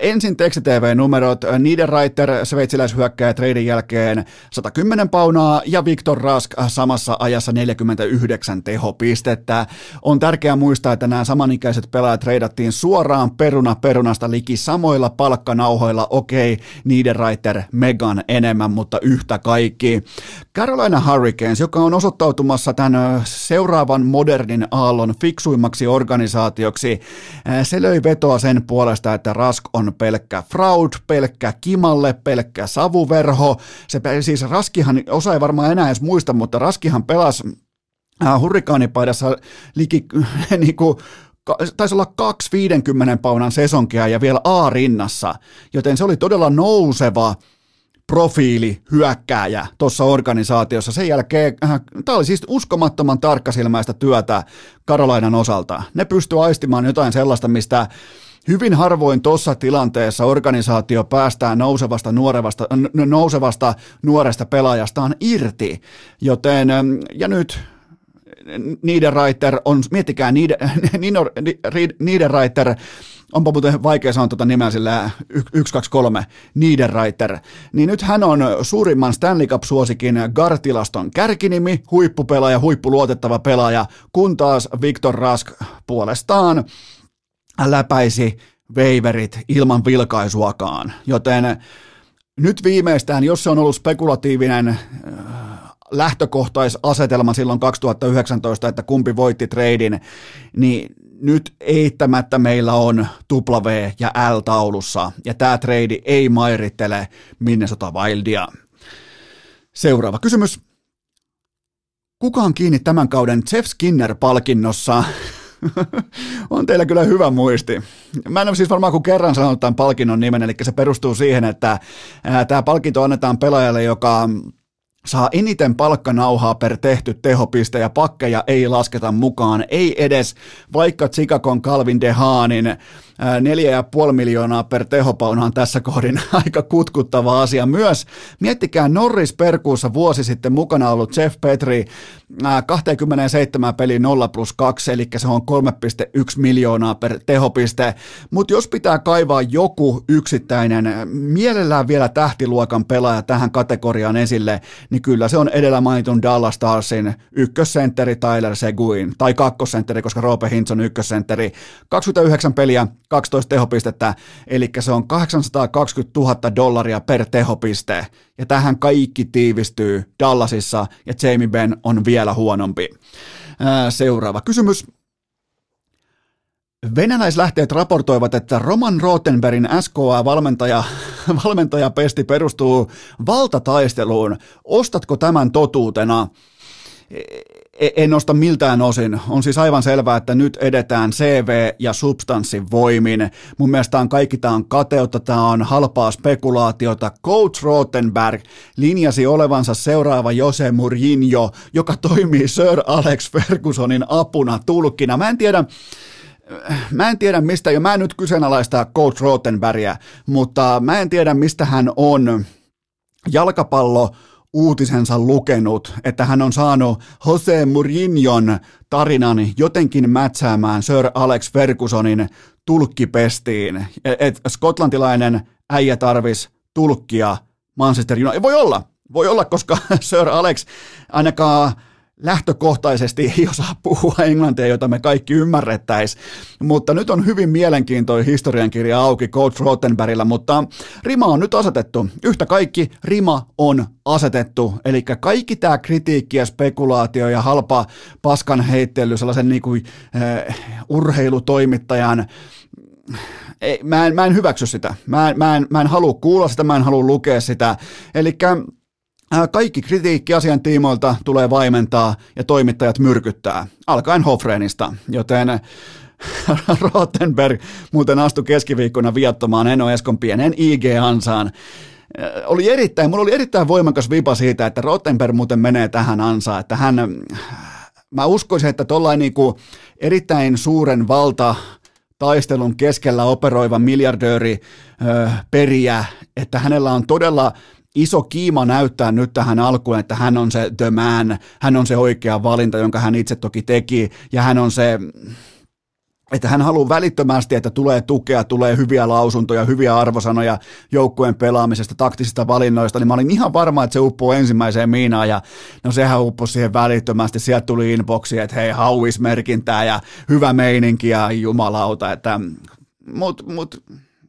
ensin tekstitv-numerot, Niederreiter, sveitsiläishyökkäjä treidin jälkeen 110 paunaa ja Viktor Rask samassa ajassa 49 tehopistettä. On tärkeää muistaa, että nämä samanikäiset pelaajat treidattiin suoraan peruna perunasta liki samoilla palkkanauhoilla, okei, Niederreiter megan enemmän, mutta yhtä kaikki. Carolina Hurricanes, joka on osoittautumassa tämän seuraavan modernin aallon fiksuimmaksi organisaatioksi. Se löi vetoa sen puolesta, että Rask on pelkkä fraud, pelkkä kimalle, pelkkä savuverho. Se, siis Raskihan, osa ei varmaan enää edes muista, mutta Raskihan pelasi hurrikaanipaidassa liki niin kuin, taisi olla kaksi 50 paunan sesonkia ja vielä A-rinnassa, joten se oli todella nouseva profiili hyökkääjä tuossa organisaatiossa. Sen jälkeen, äh, tämä oli siis uskomattoman tarkkasilmäistä työtä Karolainan osalta. Ne pystyy aistimaan jotain sellaista, mistä hyvin harvoin tuossa tilanteessa organisaatio päästää nousevasta, nuorevasta, nousevasta nuoresta pelaajastaan irti. Joten, ja nyt Niederreiter on, miettikää, Niederreiter onpa muuten vaikea sanoa tuota nimeä sillä 1, 2, 3, Niederreiter, niin nyt hän on suurimman Stanley Cup-suosikin Gartilaston kärkinimi, huippupelaaja, huippuluotettava pelaaja, kun taas Victor Rask puolestaan läpäisi veiverit ilman vilkaisuakaan, joten nyt viimeistään, jos se on ollut spekulatiivinen äh, lähtökohtaisasetelma silloin 2019, että kumpi voitti treidin, niin nyt eittämättä meillä on W ja L taulussa, ja tämä trade ei mairittele Minnesota Wildia. Seuraava kysymys. Kuka on kiinni tämän kauden Jeff Skinner-palkinnossa? on teillä kyllä hyvä muisti. Mä en ole siis varmaan kuin kerran sanonut tämän palkinnon nimen, eli se perustuu siihen, että tämä palkinto annetaan pelaajalle, joka saa eniten palkkanauhaa per tehty tehopiste ja pakkeja ei lasketa mukaan, ei edes vaikka Chicagon Calvin DeHaanin 4,5 miljoonaa per tehopauna on tässä kohdin aika kutkuttava asia. Myös miettikää Norris Perkuussa vuosi sitten mukana ollut Jeff Petri 27 peli 0 plus 2, eli se on 3,1 miljoonaa per tehopiste. Mutta jos pitää kaivaa joku yksittäinen, mielellään vielä tähtiluokan pelaaja tähän kategoriaan esille, niin kyllä se on edellä mainitun Dallas Starsin ykkössentteri Tyler Seguin, tai kakkosentteri, koska Roope Hintz on ykkössentteri. 29 peliä, 12 tehopistettä, eli se on 820 000 dollaria per tehopiste. Ja tähän kaikki tiivistyy Dallasissa, ja Jamie Benn on vielä huonompi. Seuraava kysymys. Venäläislähteet raportoivat, että Roman Rotenbergin SKA-valmentaja valmentajapesti perustuu valtataisteluun. Ostatko tämän totuutena? E, en osta miltään osin. On siis aivan selvää, että nyt edetään CV- ja substanssin voimin. Mun mielestä on kaikki, tämä on kateutta, tämä on halpaa spekulaatiota. Coach Rottenberg linjasi olevansa seuraava Jose Mourinho, joka toimii Sir Alex Fergusonin apuna tulkkina. Mä en tiedä, mä en tiedä mistä, jo mä en nyt kyseenalaista Coach Rottenbergia, mutta mä en tiedä mistä hän on jalkapallo uutisensa lukenut, että hän on saanut Jose Mourinhon tarinan jotenkin mätsäämään Sir Alex Fergusonin tulkkipestiin. Et skotlantilainen äijä tarvis tulkkia Manchester United. Voi olla, voi olla, koska Sir Alex ainakaan lähtökohtaisesti ei osaa puhua englantia, jota me kaikki ymmärrettäisiin. Mutta nyt on hyvin mielenkiintoinen historiankirja auki Coach Rottenbergillä, mutta rima on nyt asetettu. Yhtä kaikki rima on asetettu. Eli kaikki tämä kritiikki ja spekulaatio ja halpa paskan heittely sellaisen niin kuin, uh, urheilutoimittajan ei, mä, en, mä en hyväksy sitä. Mä, en, mä, en, mä en halua kuulla sitä, mä en halua lukea sitä. Eli kaikki kritiikki asian tiimoilta tulee vaimentaa ja toimittajat myrkyttää, alkaen Hofreenista, joten Rottenberg muuten astui keskiviikkona viattomaan Eno Eskon pienen IG-ansaan. Oli erittäin, mulla oli erittäin voimakas vipa siitä, että Rottenberg muuten menee tähän ansaan, että hän, mä uskoisin, että tuollain niinku erittäin suuren valta taistelun keskellä operoiva miljardööri ö, periä, että hänellä on todella iso kiima näyttää nyt tähän alkuun, että hän on se the man, hän on se oikea valinta, jonka hän itse toki teki, ja hän on se, että hän haluaa välittömästi, että tulee tukea, tulee hyviä lausuntoja, hyviä arvosanoja joukkueen pelaamisesta, taktisista valinnoista, niin mä olin ihan varma, että se uppuu ensimmäiseen miinaan, ja no sehän upposi siihen välittömästi, sieltä tuli inboxi, että hei, hauismerkintää ja hyvä meininki ja jumalauta, että mut, mut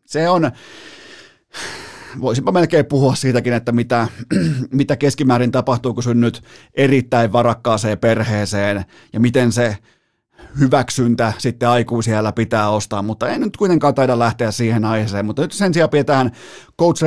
se on, voisinpa melkein puhua siitäkin, että mitä, mitä keskimäärin tapahtuu, kun synnyt erittäin varakkaaseen perheeseen ja miten se hyväksyntä sitten aikuisiellä pitää ostaa, mutta en nyt kuitenkaan taida lähteä siihen aiheeseen, mutta nyt sen sijaan pidetään Coach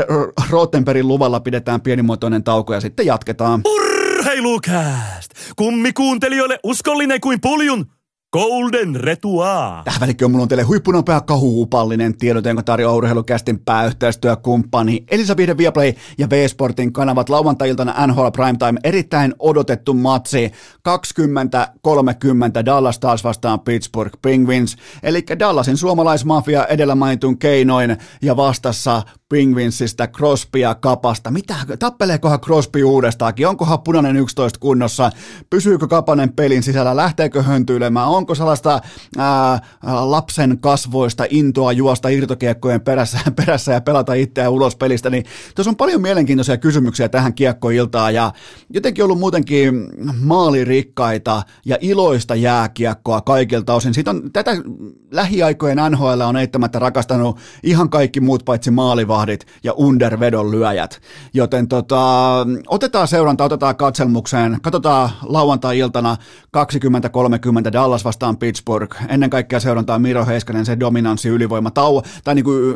Rottenbergin luvalla pidetään pienimuotoinen tauko ja sitten jatketaan. Urheilukääst! Kummikuuntelijoille uskollinen kuin puljun Golden Retua. Tähän välikköön mulla on teille huippunopea kahuupallinen tiedot, jonka tarjoaa urheilukästin pääyhteistyökumppani Elisa Vihde Viaplay ja V-Sportin kanavat lauantai-iltana NHL Primetime. Erittäin odotettu matsi 20-30 Dallas taas vastaan Pittsburgh Penguins. Eli Dallasin suomalaismafia edellä mainitun keinoin ja vastassa Penguinsista, Crosbya, Kapasta. Mitä, tappeleekohan Crosby uudestaakin? Onkohan punainen 11 kunnossa? Pysyykö Kapanen pelin sisällä? Lähteekö höntyilemään? Onko sellaista ää, lapsen kasvoista intoa juosta irtokiekkojen perässä, perässä ja pelata itseään ulos pelistä? Niin tuossa on paljon mielenkiintoisia kysymyksiä tähän kiekkoiltaan ja jotenkin ollut muutenkin maalirikkaita ja iloista jääkiekkoa kaikilta osin. Siitä on, tätä lähiaikojen NHL on eittämättä rakastanut ihan kaikki muut paitsi maaliva maalivahdit ja undervedon lyöjät. Joten tota, otetaan seuranta, otetaan katselmukseen, katsotaan lauantai-iltana 20-30 Dallas vastaan Pittsburgh. Ennen kaikkea seurantaa Miro Heiskanen, se dominanssi, ylivoima, tau, tai niin kuin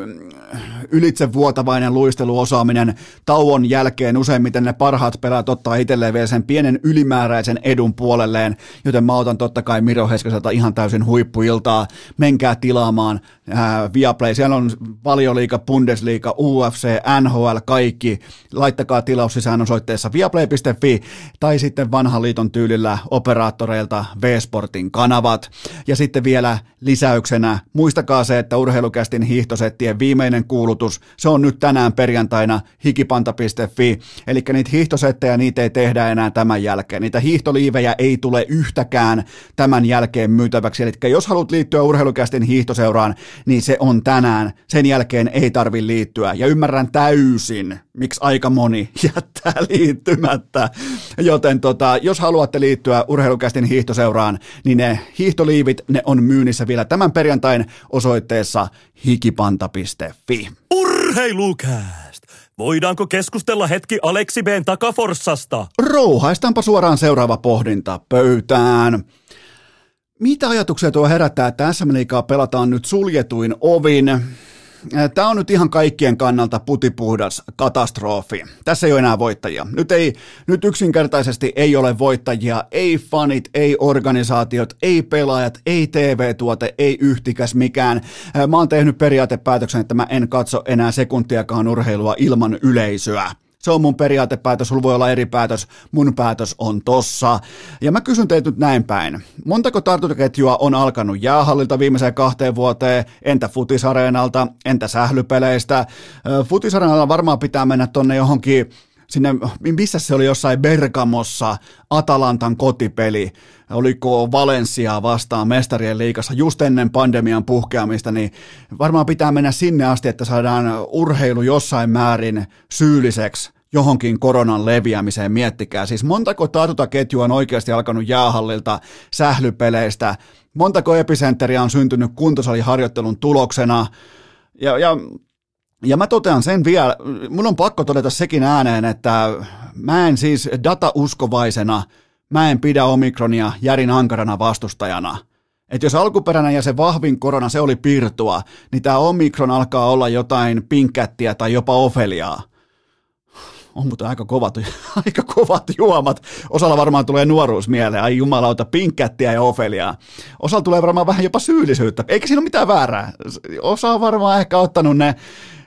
ylitsevuotavainen luisteluosaaminen tauon jälkeen useimmiten ne parhaat pelaat ottaa itselleen vielä sen pienen ylimääräisen edun puolelleen, joten mä otan totta kai Miro Heiskaselta ihan täysin huippuiltaa. Menkää tilaamaan ää, Viaplay, siellä on valioliika, Bundesliga, UFC, NHL, kaikki. Laittakaa tilaus sisään osoitteessa viaplay.fi tai sitten vanhan liiton tyylillä operaattoreilta V-Sportin kanavat. Ja sitten vielä lisäyksenä, muistakaa se, että urheilukästin hiihtosettien viimeinen kuulutus, se on nyt tänään perjantaina hikipanta.fi, eli niitä hiihtosettejä, niitä ei tehdä enää tämän jälkeen. Niitä hiihtoliivejä ei tule yhtäkään tämän jälkeen myytäväksi, eli jos haluat liittyä urheilukästin hiihtoseuraan, niin se on tänään. Sen jälkeen ei tarvi liittyä. Ja ymmärrän täysin, miksi aika moni jättää liittymättä. Joten tota, jos haluatte liittyä urheilukästin hiihtoseuraan, niin ne hiihtoliivit, ne on myynnissä vielä tämän perjantain osoitteessa hikipanta.fi. Urheilukääst! Voidaanko keskustella hetki Aleksi B:n takaforssasta? Rouhaistaanpa suoraan seuraava pohdinta pöytään. Mitä ajatuksia tuo herättää, että SM Liigaa pelataan nyt suljetuin ovin? Tämä on nyt ihan kaikkien kannalta putipuhdas katastrofi. Tässä ei ole enää voittajia. Nyt, ei, nyt yksinkertaisesti ei ole voittajia, ei fanit, ei organisaatiot, ei pelaajat, ei TV-tuote, ei yhtikäs mikään. Mä oon tehnyt periaatepäätöksen, että mä en katso enää sekuntiakaan urheilua ilman yleisöä. Se on mun periaatepäätös, sulla voi olla eri päätös, mun päätös on tossa. Ja mä kysyn teitä nyt näin päin. Montako tartuntaketjua on alkanut jäähallilta viimeiseen kahteen vuoteen, entä futisareenalta, entä sählypeleistä? Futisareenalta varmaan pitää mennä tonne johonkin sinne, missä se oli jossain Bergamossa, Atalantan kotipeli, oliko Valencia vastaan mestarien liikassa just ennen pandemian puhkeamista, niin varmaan pitää mennä sinne asti, että saadaan urheilu jossain määrin syylliseksi johonkin koronan leviämiseen, miettikää. Siis montako tartuntaketjua on oikeasti alkanut jäähallilta, sählypeleistä, montako epicenteriä on syntynyt kuntosaliharjoittelun tuloksena, ja, ja ja mä totean sen vielä, mun on pakko todeta sekin ääneen, että mä en siis datauskovaisena, mä en pidä omikronia järin ankarana vastustajana. Että jos alkuperäinen ja se vahvin korona, se oli piirtua, niin tämä omikron alkaa olla jotain pinkättiä tai jopa ofeliaa. On mutta aika kovat, aika kovat juomat. Osalla varmaan tulee nuoruus mieleen. Ai jumalauta, pinkättiä ja ofeliaa. Osalla tulee varmaan vähän jopa syyllisyyttä. Eikä siinä ole mitään väärää. Osa on varmaan ehkä ottanut ne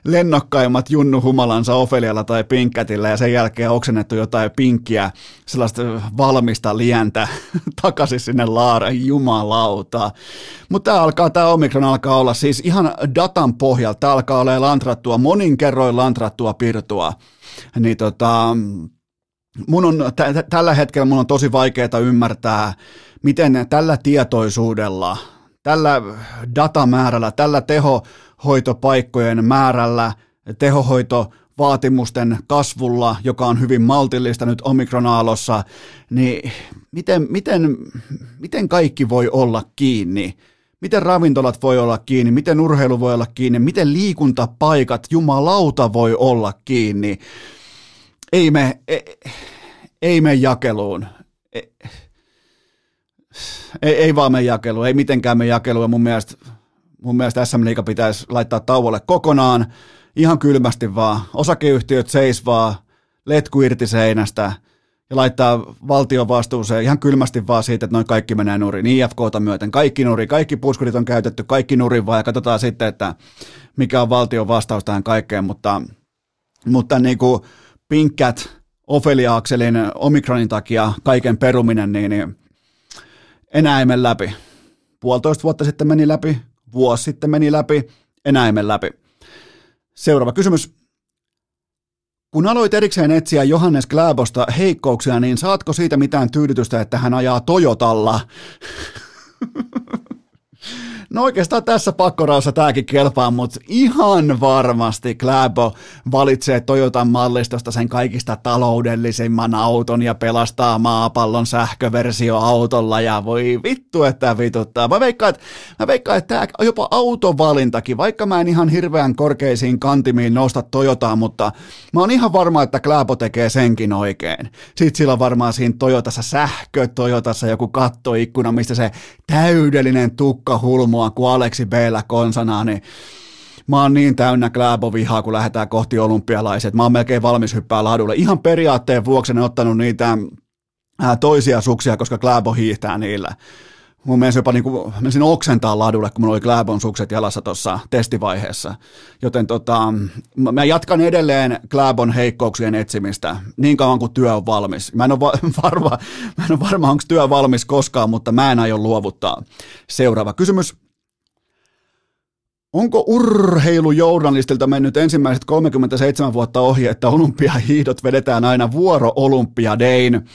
lennokkaimmat Junnu Humalansa Ofelialla tai Pinkkätillä ja sen jälkeen oksennettu jotain pinkkiä, sellaista valmista lientä takaisin sinne laareen, jumalauta. Mutta tämä alkaa, tämä Omikron alkaa olla siis ihan datan pohjalta, tämä alkaa olla lantrattua, monin kerroin lantrattua pirtua. Niin tota, mun on, t- tällä hetkellä mun on tosi vaikeaa ymmärtää, miten tällä tietoisuudella, tällä datamäärällä, tällä teho hoitopaikkojen määrällä, tehohoitovaatimusten kasvulla, joka on hyvin maltillista nyt omikronaalossa, niin miten, miten, miten kaikki voi olla kiinni? Miten ravintolat voi olla kiinni? Miten urheilu voi olla kiinni? Miten liikuntapaikat, jumalauta, voi olla kiinni? Ei me, ei, ei me jakeluun. Ei, ei, ei vaan me jakeluun, ei mitenkään me jakeluun. Mun mielestä mun mielestä SM Liiga pitäisi laittaa tauolle kokonaan, ihan kylmästi vaan, osakeyhtiöt seis vaan, letku irti seinästä ja laittaa valtion vastuuseen ihan kylmästi vaan siitä, että noin kaikki menee nurin, IFKta myöten, kaikki nuri, kaikki puskurit on käytetty, kaikki nurin vaan. Ja katsotaan sitten, että mikä on valtion vastaus tähän kaikkeen, mutta, mutta niin kuin pinkkät Ofelia Akselin omikronin takia kaiken peruminen, niin, niin enää ei mene läpi. Puolitoista vuotta sitten meni läpi, vuosi sitten meni läpi, enää ei mene läpi. Seuraava kysymys. Kun aloit erikseen etsiä Johannes Kläbosta heikkouksia, niin saatko siitä mitään tyydytystä, että hän ajaa Toyotalla? No oikeastaan tässä pakkoraassa tämäkin kelpaa, mutta ihan varmasti Kläbo valitsee Toyotan mallistosta sen kaikista taloudellisimman auton ja pelastaa maapallon sähköversio autolla ja voi vittu, että vituttaa. Mä veikkaan, että, mä veikkaan, että tämä jopa autovalintakin, vaikka mä en ihan hirveän korkeisiin kantimiin nosta Toyotaa, mutta mä oon ihan varma, että Kläbo tekee senkin oikein. Sitten sillä on varmaan siinä Toyotassa sähkö, Toyotassa joku kattoikkuna, mistä se täydellinen tukka vaan kuin Aleksi b konsanaa, niin mä oon niin täynnä Kläbo-vihaa, kun lähdetään kohti olympialaiset. Mä oon melkein valmis hyppää ladulle. Ihan periaatteen vuoksi en ottanut niitä toisia suksia, koska Kläbo hiihtää niillä. Mun mielestä jopa niin kuin, oksentaa ladulle, kun mulla oli Kläbon sukset jalassa tuossa testivaiheessa. Joten tota, mä jatkan edelleen Kläbon heikkouksien etsimistä niin kauan kuin työ on valmis. Mä en ole varma, mä en ole varma onko työ valmis koskaan, mutta mä en aio luovuttaa. Seuraava kysymys. Onko urheilujournalistilta mennyt ensimmäiset 37 vuotta ohi, että olympiahiidot vedetään aina vuoro-olympiadein?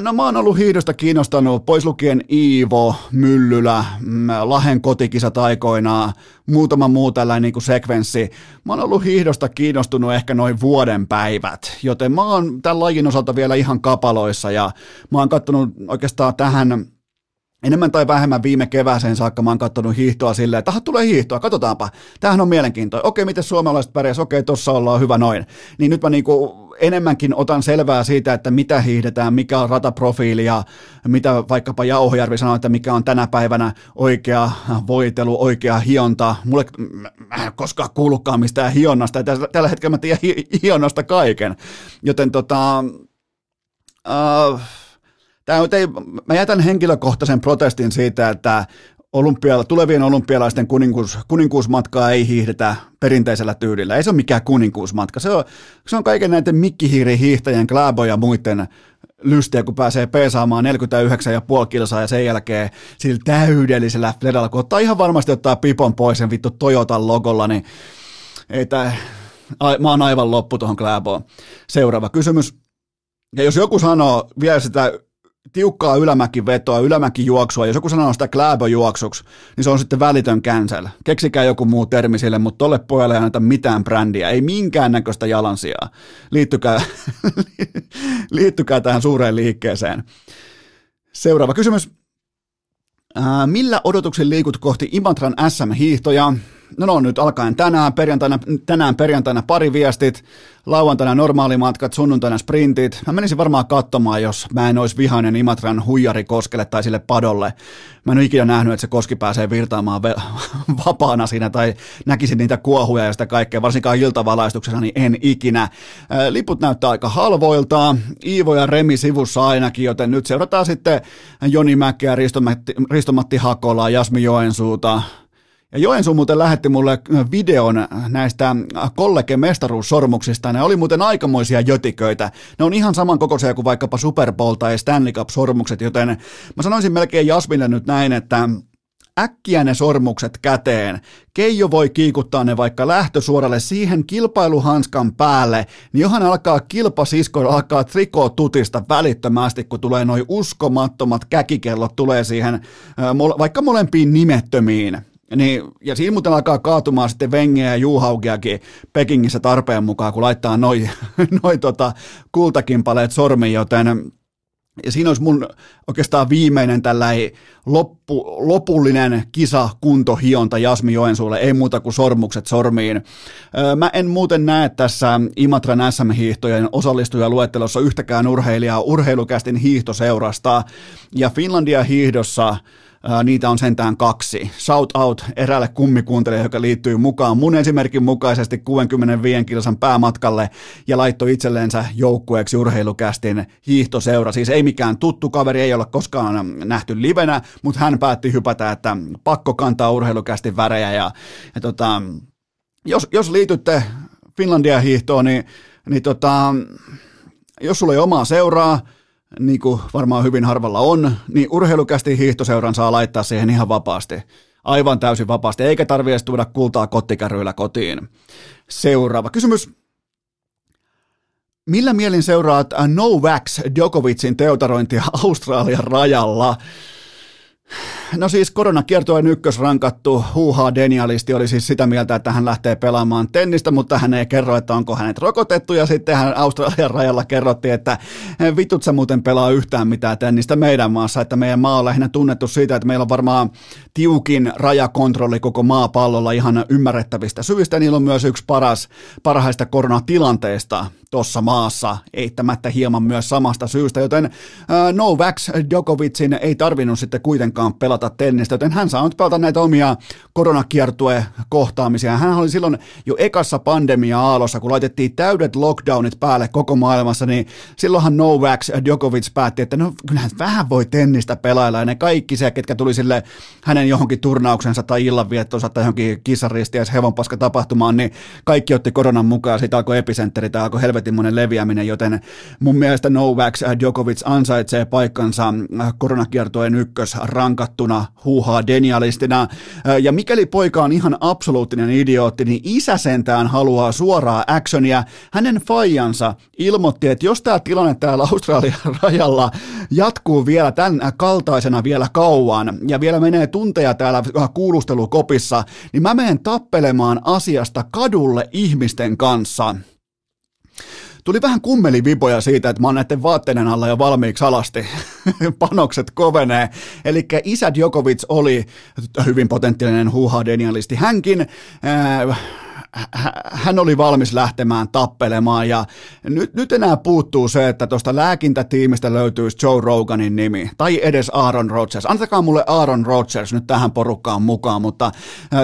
No mä oon ollut hiidosta kiinnostanut, pois lukien Iivo, Myllylä, mm, Lahen kotikisat aikoinaan, muutama muu tällainen niin kuin sekvenssi. Mä oon ollut hiihdosta kiinnostunut ehkä noin vuoden päivät, joten mä oon tämän lajin osalta vielä ihan kapaloissa ja mä oon kattonut oikeastaan tähän enemmän tai vähemmän viime kevääseen saakka mä oon katsonut hiihtoa silleen, että tulee hiihtoa, katsotaanpa, tämähän on mielenkiintoinen. Okei, miten suomalaiset pärjäs, okei, tossa ollaan hyvä noin. Niin nyt mä niinku enemmänkin otan selvää siitä, että mitä hiihdetään, mikä on rataprofiili ja mitä vaikkapa Jauhojärvi sanoi, että mikä on tänä päivänä oikea voitelu, oikea hionta. Mulle mä en koskaan kuullutkaan mistään hionnasta, tällä hetkellä mä tiedän hionnasta kaiken. Joten tota... Uh, Tämä ei, mä jätän henkilökohtaisen protestin siitä, että olympiala, tulevien olympialaisten kuninkuus, kuninkuusmatkaa ei hiihdetä perinteisellä tyylillä. Ei se ole mikään kuninkuusmatka. Se on, se on kaiken näiden mikkihiirihiihtäjien, Gläbo ja muiden lystiä, kun pääsee peesaamaan 49,5 kilsaa ja sen jälkeen sillä täydellisellä fledalla, kun ottaa ihan varmasti ottaa pipon pois sen vittu Toyotan logolla, niin ei tää, mä oon aivan loppu tuohon Gläboon. Seuraava kysymys. Ja jos joku sanoo vielä sitä tiukkaa ylämäkivetoa, ylämäkijuoksua, jos joku sanoo sitä kläböjuoksuksi, niin se on sitten välitön cancel. Keksikää joku muu termi sille, mutta tolle pojalle ei anneta mitään brändiä, ei minkäännäköistä jalansijaa. Liittykää, liittykää tähän suureen liikkeeseen. Seuraava kysymys. Ää, millä odotuksen liikut kohti Imatran SM-hiihtoja? No, no nyt alkaen tänään, perjantaina, tänään perjantaina pari viestit, lauantaina normaalimatkat, sunnuntaina sprintit. Mä menisin varmaan katsomaan, jos mä en olisi vihainen Imatran huijari koskelle tai sille padolle. Mä en ole ikinä nähnyt, että se koski pääsee virtaamaan vapaana siinä tai näkisin niitä kuohuja ja sitä kaikkea, varsinkaan iltavalaistuksessa, niin en ikinä. Liput näyttää aika halvoilta, Iivo ja Remi sivussa ainakin, joten nyt seurataan sitten Joni Mäkkiä, Risto-Matti, Risto-Matti Hakolaa, Jasmi Joensuuta, ja Joensuu muuten lähetti mulle videon näistä kollege-mestaruussormuksista. Ne oli muuten aikamoisia jötiköitä. Ne on ihan saman kokoisia kuin vaikkapa Super Bowl tai Stanley Cup-sormukset, joten mä sanoisin melkein Jasmille nyt näin, että äkkiä ne sormukset käteen. Keijo voi kiikuttaa ne vaikka lähtösuoralle siihen kilpailuhanskan päälle, niin johan alkaa kilpasisko, alkaa trikoo tutista välittömästi, kun tulee noin uskomattomat käkikellot tulee siihen, vaikka molempiin nimettömiin. Niin, ja siinä muuten alkaa kaatumaan sitten vengeä ja juuhaukiakin Pekingissä tarpeen mukaan, kun laittaa noin noi tota, kultakimpaleet sormiin, joten ja siinä olisi mun oikeastaan viimeinen tällainen loppu, lopullinen kisa kuntohionta Jasmi Joensuulle, ei muuta kuin sormukset sormiin. Mä en muuten näe tässä Imatran SM-hiihtojen osallistujaluettelossa yhtäkään urheilijaa urheilukästin hiihtoseurasta, ja Finlandia hiihdossa niitä on sentään kaksi. Shout out eräälle kummikuuntelijalle, joka liittyy mukaan mun esimerkin mukaisesti 65 kilsan päämatkalle ja laittoi itselleensä joukkueeksi urheilukästin hiihtoseura. Siis ei mikään tuttu kaveri, ei ole koskaan nähty livenä, mutta hän päätti hypätä, että pakko kantaa urheilukästin värejä ja, ja tota, jos, jos liitytte Finlandia hiihtoon, niin, niin tota, jos sulla ei omaa seuraa, niin kuin varmaan hyvin harvalla on, niin urheilukästi hiihtoseuran saa laittaa siihen ihan vapaasti. Aivan täysin vapaasti, eikä tarvitse edes tuoda kultaa kottikärryillä kotiin. Seuraava kysymys. Millä mielin seuraat Novak Djokovicin teutarointia Australian rajalla? No siis koronakiertojen ykkösrankattu huuhaa denialisti oli siis sitä mieltä, että hän lähtee pelaamaan tennistä, mutta hän ei kerro, että onko hänet rokotettu ja sitten hän Australian rajalla kerrotti, että vitut sä muuten pelaa yhtään mitään tennistä meidän maassa, että meidän maa on lähinnä tunnettu siitä, että meillä on varmaan tiukin rajakontrolli koko maapallolla ihan ymmärrettävistä syistä. Niillä on myös yksi paras, parhaista koronatilanteista tuossa maassa, eittämättä hieman myös samasta syystä, joten äh, Novak Djokovicin ei tarvinnut sitten kuitenkaan pelata tennistä, joten hän saa nyt pelata näitä omia koronakiertue kohtaamisia. Hän oli silloin jo ekassa pandemia-aalossa, kun laitettiin täydet lockdownit päälle koko maailmassa, niin silloinhan Novak Djokovic päätti, että no kyllähän vähän voi tennistä pelailla, ja ne kaikki se, ketkä tuli sille hänen johonkin turnauksensa tai illanviettonsa tai johonkin kisaristiäis hevonpaska tapahtumaan, niin kaikki otti koronan mukaan, siitä alkoi epicentteri, tämä alkoi helvetinmoinen leviäminen, joten mun mielestä Novak Djokovic ansaitsee paikkansa koronakiertojen ykkös rankattuna huuhaa denialistina. Ja mikäli poika on ihan absoluuttinen idiootti, niin isä sentään haluaa suoraa actionia. Hänen faijansa ilmoitti, että jos tämä tilanne täällä Australian rajalla jatkuu vielä tämän kaltaisena vielä kauan ja vielä menee tunteja täällä kuulustelukopissa, niin mä menen tappelemaan asiasta kadulle ihmisten kanssa tuli vähän kummelivipoja siitä, että mä oon näiden vaatteiden alla jo valmiiksi alasti. Panokset kovenee. Eli isä Djokovic oli hyvin potentiaalinen huuha denialisti hänkin. Äh, hän oli valmis lähtemään tappelemaan ja nyt, nyt enää puuttuu se, että tuosta lääkintätiimistä löytyisi Joe Roganin nimi tai edes Aaron Rodgers. Antakaa mulle Aaron Rodgers nyt tähän porukkaan mukaan, mutta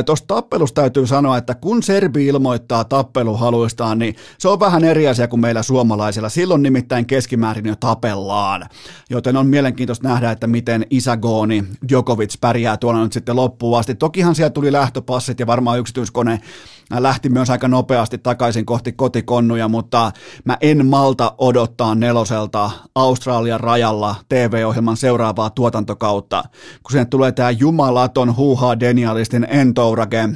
tuosta tappelusta täytyy sanoa, että kun Serbi ilmoittaa tappeluhaluistaan, niin se on vähän eri asia kuin meillä suomalaisilla. Silloin nimittäin keskimäärin jo tapellaan, joten on mielenkiintoista nähdä, että miten Isagoni Djokovic pärjää tuolla nyt sitten loppuun asti. Tokihan siellä tuli lähtöpassit ja varmaan yksityiskone lähti myös aika nopeasti takaisin kohti kotikonnuja, mutta mä en malta odottaa neloselta Australian rajalla TV-ohjelman seuraavaa tuotantokautta, kun sinne tulee tämä jumalaton huuhaa denialistin Entourage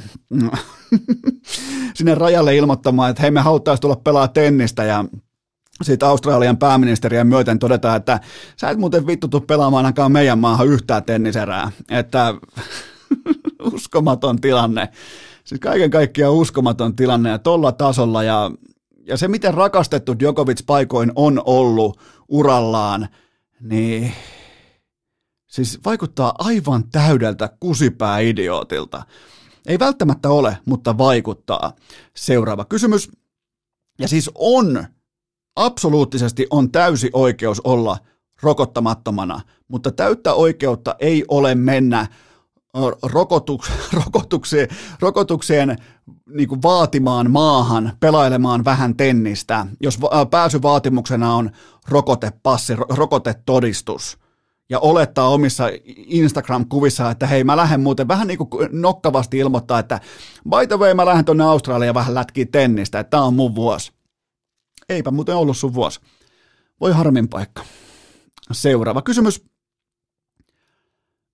sinne rajalle ilmoittamaan, että hei me haluttaisiin tulla pelaa tennistä ja sitten Australian pääministeriä myöten todetaan, että sä et muuten vittu tuu pelaamaan ainakaan meidän maahan yhtään tenniserää. Että uskomaton tilanne. Siis kaiken kaikkiaan uskomaton tilanne ja tolla tasolla ja, ja se miten rakastettu Djokovic paikoin on ollut urallaan, niin siis vaikuttaa aivan täydeltä kusipää idiootilta. Ei välttämättä ole, mutta vaikuttaa. Seuraava kysymys. Ja siis on, absoluuttisesti on täysi oikeus olla rokottamattomana, mutta täyttä oikeutta ei ole mennä rokotuks, rokotukseen, rokotukseen niin kuin vaatimaan maahan, pelailemaan vähän tennistä, jos pääsyvaatimuksena on rokotepassi, rokotetodistus, ja olettaa omissa Instagram-kuvissa, että hei mä lähden muuten vähän niin kuin nokkavasti ilmoittaa, että by the way mä lähden tuonne Australiaan vähän lätkiä tennistä, että tää on mun vuosi. Eipä muuten ollut sun vuosi. Voi harmin paikka. Seuraava kysymys.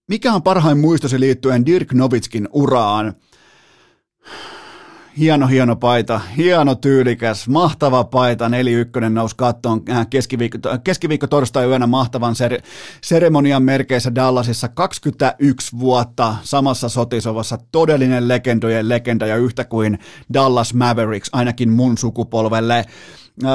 Mikä on parhain muistosi liittyen Dirk Novitskin uraan? Hieno, hieno paita, hieno tyylikäs, mahtava paita, 4-1 nousi kattoon äh, keskiviikko, keskiviikko torstai yönä mahtavan ser- seremonian merkeissä Dallasissa 21 vuotta samassa sotisovassa, todellinen legendojen legenda ja yhtä kuin Dallas Mavericks, ainakin mun sukupolvelle.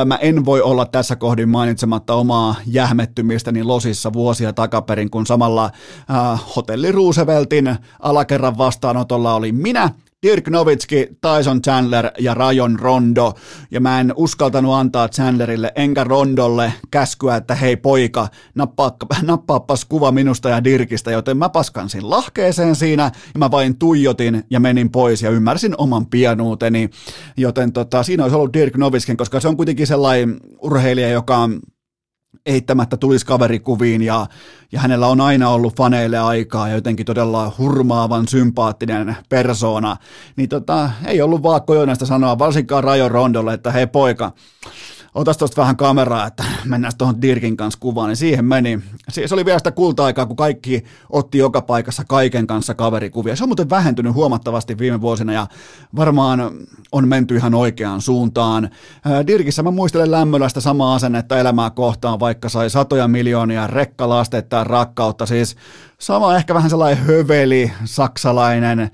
Mä en voi olla tässä kohdin mainitsematta omaa jähmettymistäni losissa vuosia takaperin, kun samalla äh, hotelli Rooseveltin alakerran vastaanotolla oli minä, Dirk Nowitzki, Tyson Chandler ja Rajon Rondo. Ja mä en uskaltanut antaa Chandlerille enkä Rondolle käskyä, että hei poika, nappaa, nappaappas kuva minusta ja Dirkistä, joten mä paskansin lahkeeseen siinä ja mä vain tuijotin ja menin pois ja ymmärsin oman pianuuteni. Joten tota, siinä olisi ollut Dirk Novitskin, koska se on kuitenkin sellainen urheilija, joka on eittämättä tulisi kaverikuviin ja, ja hänellä on aina ollut faneille aikaa ja jotenkin todella hurmaavan sympaattinen persoona, niin tota, ei ollut Vaakko Joonasta sanoa varsinkaan Rajo Rondolle, että hei poika, otas tuosta vähän kameraa, että mennään tuohon Dirkin kanssa kuvaan, niin siihen meni. Se oli vielä sitä kulta-aikaa, kun kaikki otti joka paikassa kaiken kanssa kaverikuvia. Se on muuten vähentynyt huomattavasti viime vuosina ja varmaan on menty ihan oikeaan suuntaan. Dirkissä mä muistelen lämmölästä samaa asennetta elämää kohtaan, vaikka sai satoja miljoonia rekkalastetta rakkautta, siis sama ehkä vähän sellainen höveli, saksalainen,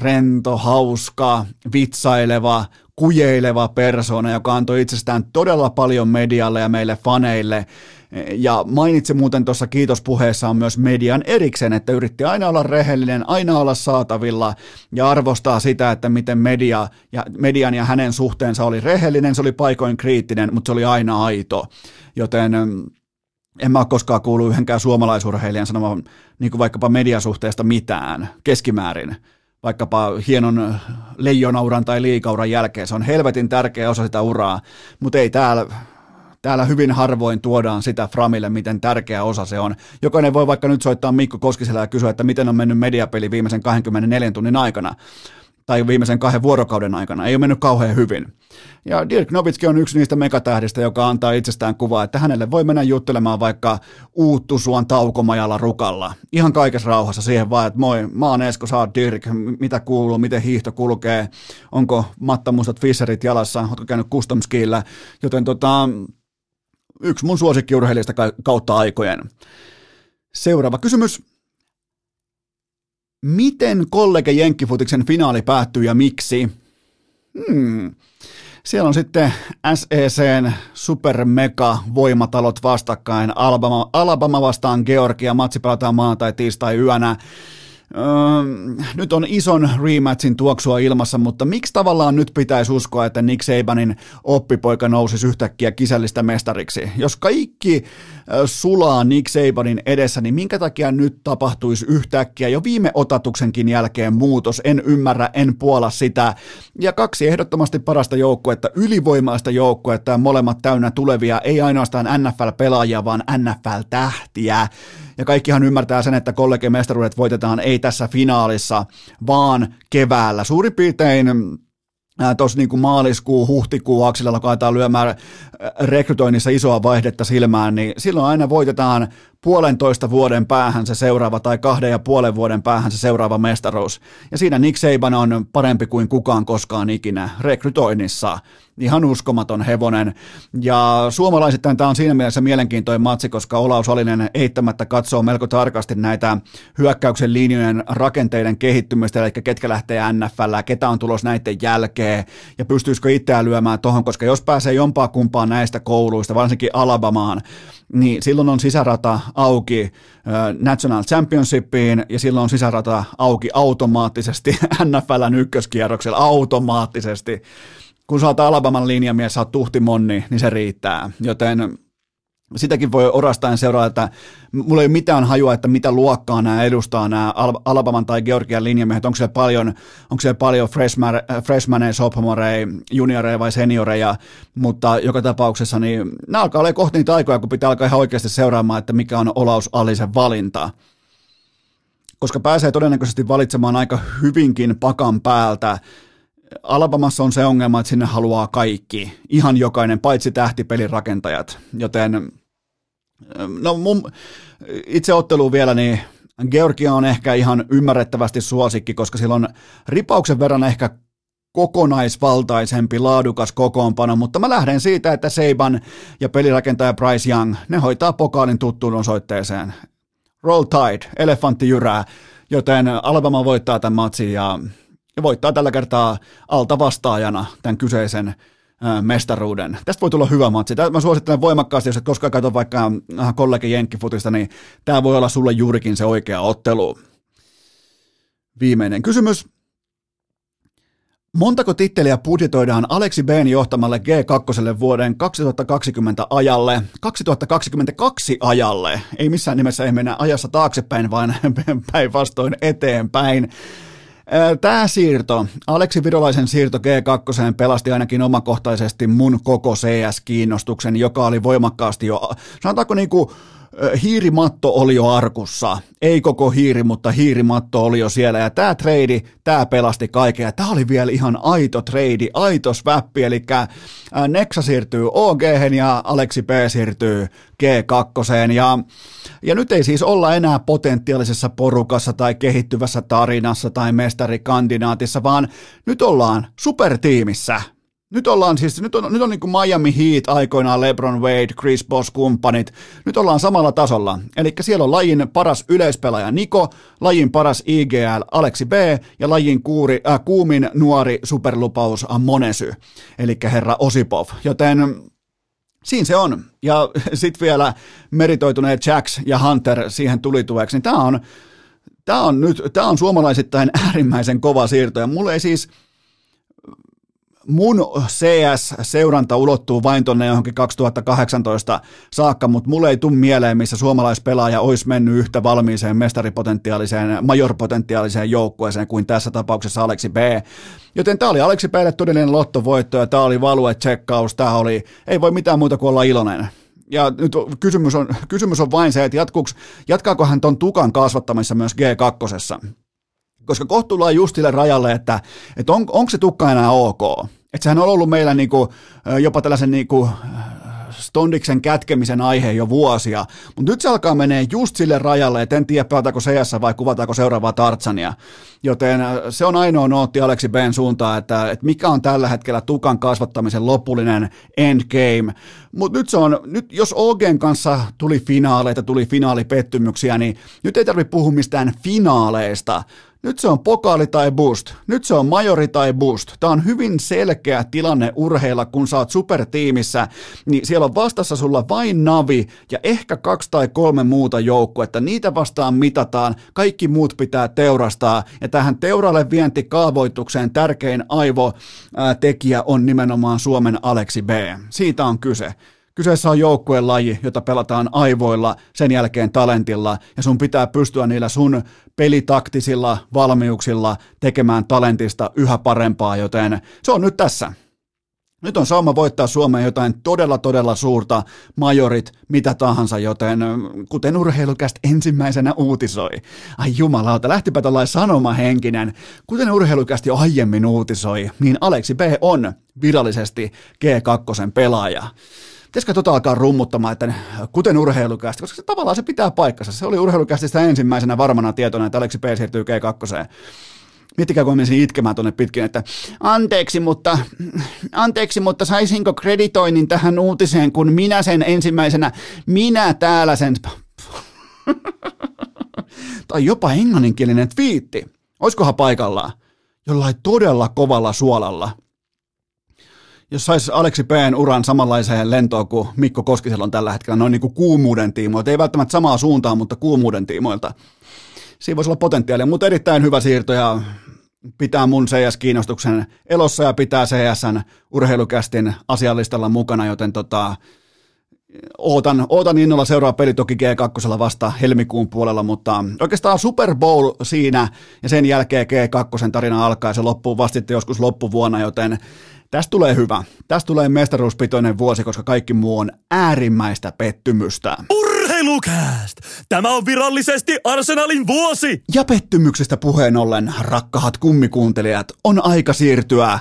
rento, hauska, vitsaileva, kujeileva persona, joka antoi itsestään todella paljon medialle ja meille faneille. Ja mainitsi muuten tuossa kiitospuheessaan myös median erikseen, että yritti aina olla rehellinen, aina olla saatavilla ja arvostaa sitä, että miten media ja, median ja hänen suhteensa oli rehellinen, se oli paikoin kriittinen, mutta se oli aina aito. Joten mm, en mä ole koskaan kuullut yhdenkään suomalaisurheilijan sanomaan niin kuin vaikkapa mediasuhteesta mitään keskimäärin vaikkapa hienon leijonauran tai liikauran jälkeen. Se on helvetin tärkeä osa sitä uraa, mutta ei täällä, täällä hyvin harvoin tuodaan sitä Framille, miten tärkeä osa se on. Jokainen voi vaikka nyt soittaa Mikko Koskiselle ja kysyä, että miten on mennyt mediapeli viimeisen 24 tunnin aikana tai viimeisen kahden vuorokauden aikana. Ei ole mennyt kauhean hyvin. Ja Dirk Nowitzki on yksi niistä megatähdistä, joka antaa itsestään kuvaa, että hänelle voi mennä juttelemaan vaikka uuttusuan taukomajalla rukalla. Ihan kaikessa rauhassa siihen vaan, että moi, mä oon Esko, sä oot Dirk, mitä kuuluu, miten hiihto kulkee, onko mattamustat Fisherit jalassa, ootko käynyt custom skillä, joten tota, yksi mun suosikkiurheilijasta kautta aikojen. Seuraava kysymys. Miten kollege Jenkkifutiksen finaali päättyy ja miksi? Hmm. Siellä on sitten SECn supermega voimatalot vastakkain. Alabama, Alabama vastaan Georgia. Matsi pelataan maanantai tiistai yönä. Nyt on ison rematchin tuoksua ilmassa, mutta miksi tavallaan nyt pitäisi uskoa, että Nick Sabanin oppipoika nousisi yhtäkkiä kisällistä mestariksi? Jos kaikki sulaa Nick Sabanin edessä, niin minkä takia nyt tapahtuisi yhtäkkiä jo viime otatuksenkin jälkeen muutos? En ymmärrä, en puola sitä. Ja kaksi ehdottomasti parasta joukkuetta, ylivoimaista joukkuetta, molemmat täynnä tulevia, ei ainoastaan NFL-pelaajia, vaan NFL-tähtiä. Ja kaikkihan ymmärtää sen, että kollegemestaruudet voitetaan ei tässä finaalissa, vaan keväällä. Suurin piirtein tuossa niin maaliskuu, huhtikuu akselilla, kun lyömään rekrytoinnissa isoa vaihdetta silmään, niin silloin aina voitetaan puolentoista vuoden päähän se seuraava tai kahden ja puolen vuoden päähän se seuraava mestaruus. Ja siinä Nick Saban on parempi kuin kukaan koskaan ikinä rekrytoinnissa. Ihan uskomaton hevonen. Ja suomalaisittain tämä on siinä mielessä mielenkiintoinen matsi, koska Olaus Alinen eittämättä katsoo melko tarkasti näitä hyökkäyksen linjojen rakenteiden kehittymistä, eli ketkä lähtee NFL, ketä on tulos näiden jälkeen, ja pystyisikö itseään lyömään tuohon, koska jos pääsee jompaa kumpaan näistä kouluista, varsinkin Alabamaan, niin silloin on sisärata auki National Championshipiin ja silloin on sisärata auki automaattisesti NFLn ykköskierroksella automaattisesti. Kun sä oot Alabaman linjamies, sä oot tuhtimonni, niin se riittää. Joten sitäkin voi orastain seurata, että mulla ei ole mitään hajua, että mitä luokkaa nämä edustaa, nämä Alabaman tai Georgian linjamiehet, onko se paljon, onko se paljon freshman, freshmaneja, sophomoreja, junioreja vai senioreja, mutta joka tapauksessa niin nämä alkaa olla kohti niitä aikoja, kun pitää alkaa ihan oikeasti seuraamaan, että mikä on Olaus Allisen valinta. Koska pääsee todennäköisesti valitsemaan aika hyvinkin pakan päältä Alabamassa on se ongelma, että sinne haluaa kaikki, ihan jokainen, paitsi tähtipelin rakentajat, joten no mun itse otteluun vielä, niin Georgia on ehkä ihan ymmärrettävästi suosikki, koska sillä on ripauksen verran ehkä kokonaisvaltaisempi, laadukas kokoonpano, mutta mä lähden siitä, että Seiban ja pelirakentaja Bryce Young, ne hoitaa pokaalin tuttuun osoitteeseen. Roll Tide, elefantti jyrää, joten Alabama voittaa tämän matsin ja ja voittaa tällä kertaa alta vastaajana tämän kyseisen mestaruuden. Tästä voi tulla hyvä matsi. Mä suosittelen voimakkaasti, jos et koskaan katso vaikka kollegi Jenkkifutista, niin tämä voi olla sulle juurikin se oikea ottelu. Viimeinen kysymys. Montako titteliä budjetoidaan Aleksi B:n johtamalle G2 vuoden 2020 ajalle, 2022 ajalle? Ei missään nimessä ei mennä ajassa taaksepäin, vaan päinvastoin eteenpäin. Tämä siirto, Aleksi Virolaisen siirto G2 pelasti ainakin omakohtaisesti mun koko CS-kiinnostuksen, joka oli voimakkaasti jo, sanotaanko niin kuin hiirimatto oli jo arkussa. Ei koko hiiri, mutta hiirimatto oli jo siellä. Ja tämä trade, tämä pelasti kaikkea. Tämä oli vielä ihan aito trade, aito sväppi. Eli Nexa siirtyy OG ja Aleksi P siirtyy G2. Ja, ja nyt ei siis olla enää potentiaalisessa porukassa tai kehittyvässä tarinassa tai mestarikandidaatissa, vaan nyt ollaan supertiimissä – nyt ollaan siis, nyt on, nyt on niin kuin Miami Heat aikoinaan LeBron Wade, Chris Bosh kumppanit. Nyt ollaan samalla tasolla. Eli siellä on lajin paras yleispelaaja Niko, lajin paras IGL Aleksi B ja lajin kuuri, äh, kuumin nuori superlupaus Monesy, eli herra Osipov. Joten siinä se on. Ja sitten vielä meritoituneet Jacks ja Hunter siihen tulitueksi. Niin tämä on, tää on nyt, tämä on suomalaisittain äärimmäisen kova siirto. Ja mulle ei siis, mun CS-seuranta ulottuu vain tuonne johonkin 2018 saakka, mutta mulle ei tule mieleen, missä suomalaispelaaja olisi mennyt yhtä valmiiseen mestaripotentiaaliseen, majorpotentiaaliseen joukkueeseen kuin tässä tapauksessa Aleksi B. Joten tämä oli Aleksi Blle todellinen lottovoitto ja tämä oli value tsekkaus, tämä oli, ei voi mitään muuta kuin olla iloinen. Ja nyt kysymys on, kysymys on vain se, että jatkaako hän ton tukan kasvattamissa myös G2 koska kohta tullaan just sille rajalle, että, että on, onko se tukka enää ok. Että sehän on ollut meillä niinku, jopa tällaisen niinku, Stondiksen kätkemisen aihe jo vuosia, mutta nyt se alkaa menee just sille rajalle, että en tiedä pelataanko CS vai kuvataanko seuraavaa Tartsania. Joten se on ainoa nootti Aleksi Ben suuntaan, että, että mikä on tällä hetkellä tukan kasvattamisen lopullinen endgame. Mutta nyt se on, nyt jos OGen kanssa tuli finaaleita, tuli finaalipettymyksiä, niin nyt ei tarvitse puhua mistään finaaleista, Nyt se on pokaali tai boost. Nyt se on majori tai boost. Tämä on hyvin selkeä tilanne urheilla, kun sä oot supertiimissä, niin siellä on vastassa sulla vain Navi ja ehkä kaksi tai kolme muuta joukkuetta. Niitä vastaan mitataan, kaikki muut pitää teurastaa. Ja tähän teuralle vientikaavoitukseen tärkein aivotekijä on nimenomaan Suomen Aleksi B. Siitä on kyse. Kyseessä on joukkueen laji, jota pelataan aivoilla, sen jälkeen talentilla, ja sun pitää pystyä niillä sun pelitaktisilla valmiuksilla tekemään talentista yhä parempaa, joten se on nyt tässä. Nyt on sauma voittaa Suomeen jotain todella todella suurta, majorit, mitä tahansa, joten kuten urheilukästä ensimmäisenä uutisoi. Ai jumalauta, lähtipä tällainen sanomahenkinen. Kuten urheilukästi jo aiemmin uutisoi, niin Aleksi B on virallisesti G2 pelaaja pitäisikö tota alkaa rummuttamaan, että kuten urheilukästi, koska se, tavallaan se pitää paikkansa. Se oli urheilukästistä ensimmäisenä varmana tietona, että Aleksi P siirtyy G2. Miettikää, kun menisin itkemään tuonne pitkin, että anteeksi, mutta, anteeksi, mutta saisinko kreditoinnin tähän uutiseen, kun minä sen ensimmäisenä, minä täällä sen... tai jopa englanninkielinen twiitti. Olisikohan paikallaan? Jollain todella kovalla suolalla – jos saisi Aleksi P:n uran samanlaiseen lentoon kuin Mikko Koskisella on tällä hetkellä, noin niin kuin kuumuuden tiimoilta, ei välttämättä samaa suuntaan, mutta kuumuuden tiimoilta. Siinä voisi olla potentiaalia, mutta erittäin hyvä siirto ja pitää mun CS-kiinnostuksen elossa ja pitää CSn urheilukästin asiallistalla mukana, joten tota, ootan, ootan innolla seuraa peli toki G2 vasta helmikuun puolella, mutta oikeastaan Super Bowl siinä ja sen jälkeen G2 tarina alkaa ja se loppuu vasta joskus loppuvuonna, joten Tästä tulee hyvä. Tästä tulee mestaruuspitoinen vuosi, koska kaikki muu on äärimmäistä pettymystä. Urheilukääst! Tämä on virallisesti Arsenalin vuosi! Ja pettymyksestä puheen ollen, rakkahat kummikuuntelijat, on aika siirtyä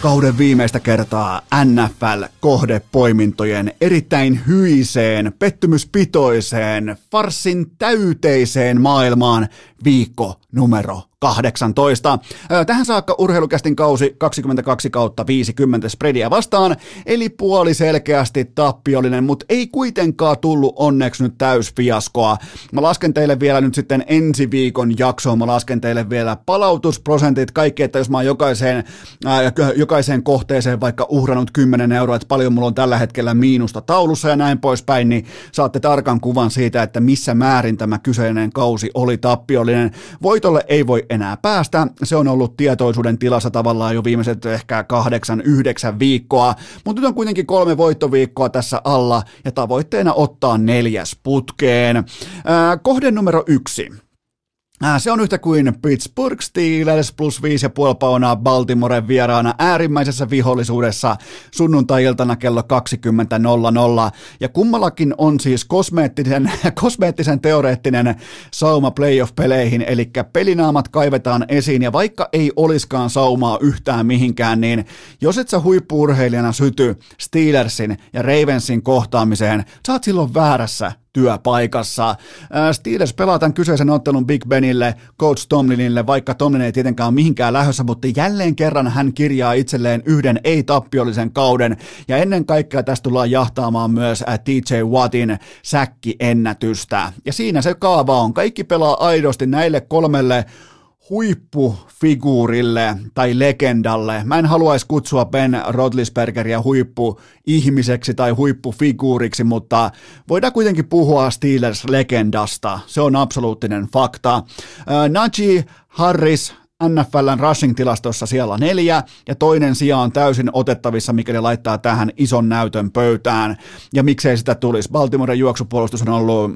kauden viimeistä kertaa NFL-kohdepoimintojen erittäin hyiseen, pettymyspitoiseen, farsin täyteiseen maailmaan viikko numero 18. Tähän saakka urheilukästin kausi 22 kautta 50 spreadia vastaan, eli puoli selkeästi tappiollinen, mutta ei kuitenkaan tullut onneksi nyt täysfiaskoa. Mä lasken teille vielä nyt sitten ensi viikon jaksoon, mä lasken teille vielä palautusprosentit, kaikki, että jos mä oon jokaiseen, ää, jokaiseen kohteeseen vaikka uhrannut 10 euroa, että paljon mulla on tällä hetkellä miinusta taulussa ja näin poispäin, niin saatte tarkan kuvan siitä, että missä määrin tämä kyseinen kausi oli tappiollinen. Voitolle ei voi enää päästä. Se on ollut tietoisuuden tilassa tavallaan jo viimeiset ehkä kahdeksan, yhdeksän viikkoa, mutta nyt on kuitenkin kolme voittoviikkoa tässä alla ja tavoitteena ottaa neljäs putkeen. Kohde numero yksi. Äh, se on yhtä kuin Pittsburgh Steelers plus 5,5 paunaa Baltimoren vieraana äärimmäisessä vihollisuudessa sunnuntai-iltana kello 20.00. Ja kummallakin on siis kosmeettisen, kosmeettisen teoreettinen sauma playoff-peleihin, eli pelinaamat kaivetaan esiin, ja vaikka ei oliskaan saumaa yhtään mihinkään, niin jos et sä huippuurheilijana syty Steelersin ja Ravensin kohtaamiseen, oot silloin väärässä työpaikassa. Steelers pelaa tämän kyseisen ottelun Big Benille, Coach Tomlinille, vaikka Tomlin ei tietenkään ole mihinkään lähdössä, mutta jälleen kerran hän kirjaa itselleen yhden ei-tappiollisen kauden, ja ennen kaikkea tästä tullaan jahtaamaan myös TJ Wattin säkkiennätystä. Ja siinä se kaava on. Kaikki pelaa aidosti näille kolmelle huippufiguurille tai legendalle. Mä en haluaisi kutsua Ben Rodlisbergeria huippuihmiseksi tai huippufiguuriksi, mutta voidaan kuitenkin puhua Steelers-legendasta. Se on absoluuttinen fakta. Najee Harris, NFLn rushing-tilastossa siellä neljä, ja toinen sija on täysin otettavissa, mikäli laittaa tähän ison näytön pöytään. Ja miksei sitä tulisi? Baltimoren juoksupuolustus on ollut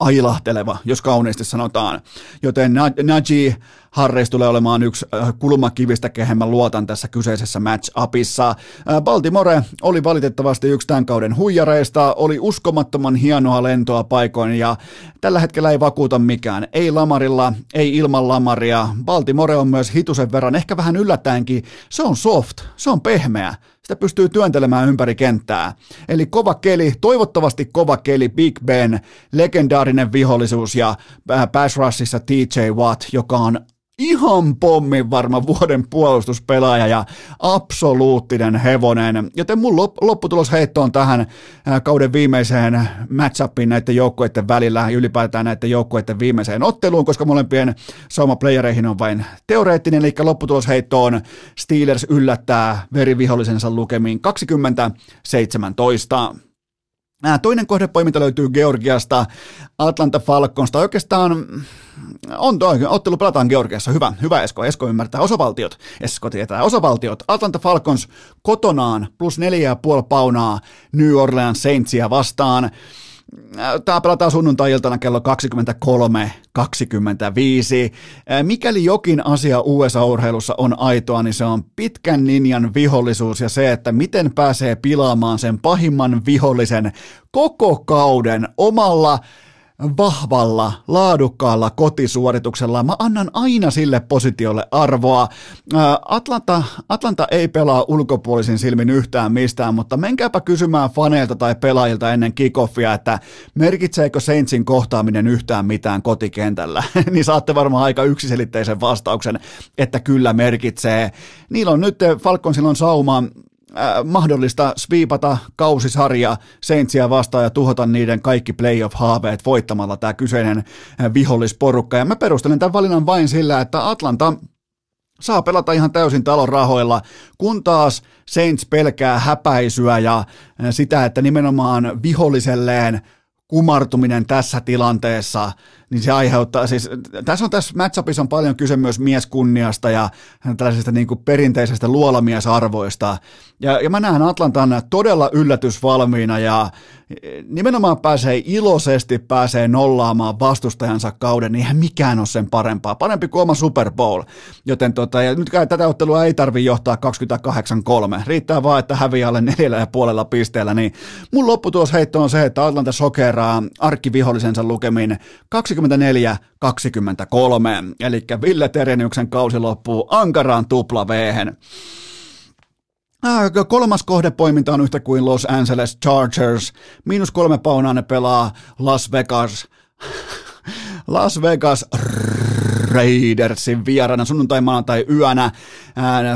ailahteleva, jos kauniisti sanotaan. Joten Najee Harris tulee olemaan yksi äh, kulmakivistä, kehen mä luotan tässä kyseisessä match-upissa. Äh, Baltimore oli valitettavasti yksi tämän kauden huijareista, oli uskomattoman hienoa lentoa paikoin ja tällä hetkellä ei vakuuta mikään. Ei Lamarilla, ei ilman Lamaria. Baltimore on myös hitusen verran, ehkä vähän yllättäenkin, se on soft, se on pehmeä sitä pystyy työntelemään ympäri kenttää. Eli kova keli, toivottavasti kova keli, Big Ben, legendaarinen vihollisuus ja äh, pass rushissa TJ Watt, joka on ihan pommin varma vuoden puolustuspelaaja ja absoluuttinen hevonen. Joten mun lopputulosheitto on tähän kauden viimeiseen matchupiin näiden joukkueiden välillä ja ylipäätään näiden joukkueiden viimeiseen otteluun, koska molempien saumaplayereihin on vain teoreettinen, eli lopputulosheitto on Steelers yllättää verivihollisensa lukemiin 2017. Toinen kohdepoiminta löytyy Georgiasta, Atlanta Falconsta. Oikeastaan on tuo, ottelu pelataan Georgiassa. Hyvä, hyvä Esko. Esko ymmärtää osavaltiot. Esko tietää osavaltiot. Atlanta Falcons kotonaan plus neljä ja puoli paunaa New Orleans Saintsia vastaan. Tämä pelataan sunnuntai-iltana kello 23.25. Mikäli jokin asia USA-urheilussa on aitoa, niin se on pitkän linjan vihollisuus ja se, että miten pääsee pilaamaan sen pahimman vihollisen koko kauden omalla vahvalla, laadukkaalla kotisuorituksella. Mä annan aina sille positiolle arvoa. Atlanta, Atlanta ei pelaa ulkopuolisin silmin yhtään mistään, mutta menkääpä kysymään faneilta tai pelaajilta ennen kickoffia, että merkitseekö Saintsin kohtaaminen yhtään mitään kotikentällä. niin saatte varmaan aika yksiselitteisen vastauksen, että kyllä merkitsee. Niillä on nyt Falconsilla on sauma äh, mahdollista sviipata kausisarja Saintsia vastaan ja tuhota niiden kaikki playoff-haaveet voittamalla tämä kyseinen äh, vihollisporukka. Ja mä perustelen tämän valinnan vain sillä, että Atlanta saa pelata ihan täysin talon rahoilla, kun taas Saints pelkää häpäisyä ja äh, sitä, että nimenomaan viholliselleen kumartuminen tässä tilanteessa, niin se aiheuttaa, siis tässä on tässä matchupissa on paljon kyse myös mieskunniasta ja tällaisista niin kuin perinteisestä luolamiesarvoista, ja, ja mä näen Atlantan todella yllätysvalmiina ja nimenomaan pääsee iloisesti pääsee nollaamaan vastustajansa kauden, niin eihän mikään ole sen parempaa. Parempi kuin oma Super Bowl. Joten tota, ja nyt tätä ottelua ei tarvi johtaa 28-3. Riittää vaan, että häviää alle neljällä ja puolella pisteellä. Niin mun heitto on se, että Atlanta sokeraa arkkivihollisensa lukemin 24-23. Eli Ville Tereniuksen kausi loppuu ankaraan tupla veehen. Kolmas kohdepoiminta on yhtä kuin Los Angeles Chargers. Miinus kolme paunaa ne pelaa Las Vegas. Las Vegas Raidersin vieraana sunnuntai maanantai yönä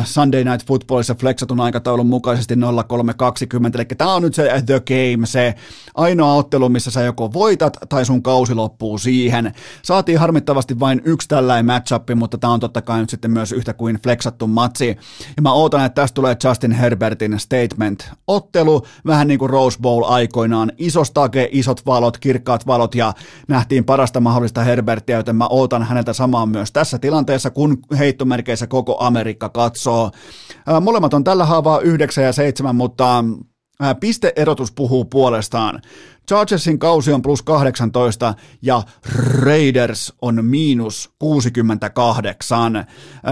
Sunday Night Footballissa flexatun aikataulun mukaisesti 0320, eli tämä on nyt se The Game, se ainoa ottelu, missä sä joko voitat tai sun kausi loppuu siihen. Saatiin harmittavasti vain yksi tällainen matchup, mutta tämä on totta kai nyt sitten myös yhtä kuin flexattu matsi. Ja mä ootan, että tästä tulee Justin Herbertin statement-ottelu, vähän niin kuin Rose Bowl aikoinaan. Iso stage, isot valot, kirkkaat valot ja nähtiin parasta mahdollista Herbertia, joten mä ootan häneltä samaa myös tässä tilanteessa, kun heittomerkeissä koko Amerikka katsoo. Molemmat on tällä haavaa 9 ja 7, mutta pisteerotus puhuu puolestaan. Chargersin kausi on plus 18 ja Raiders on miinus 68.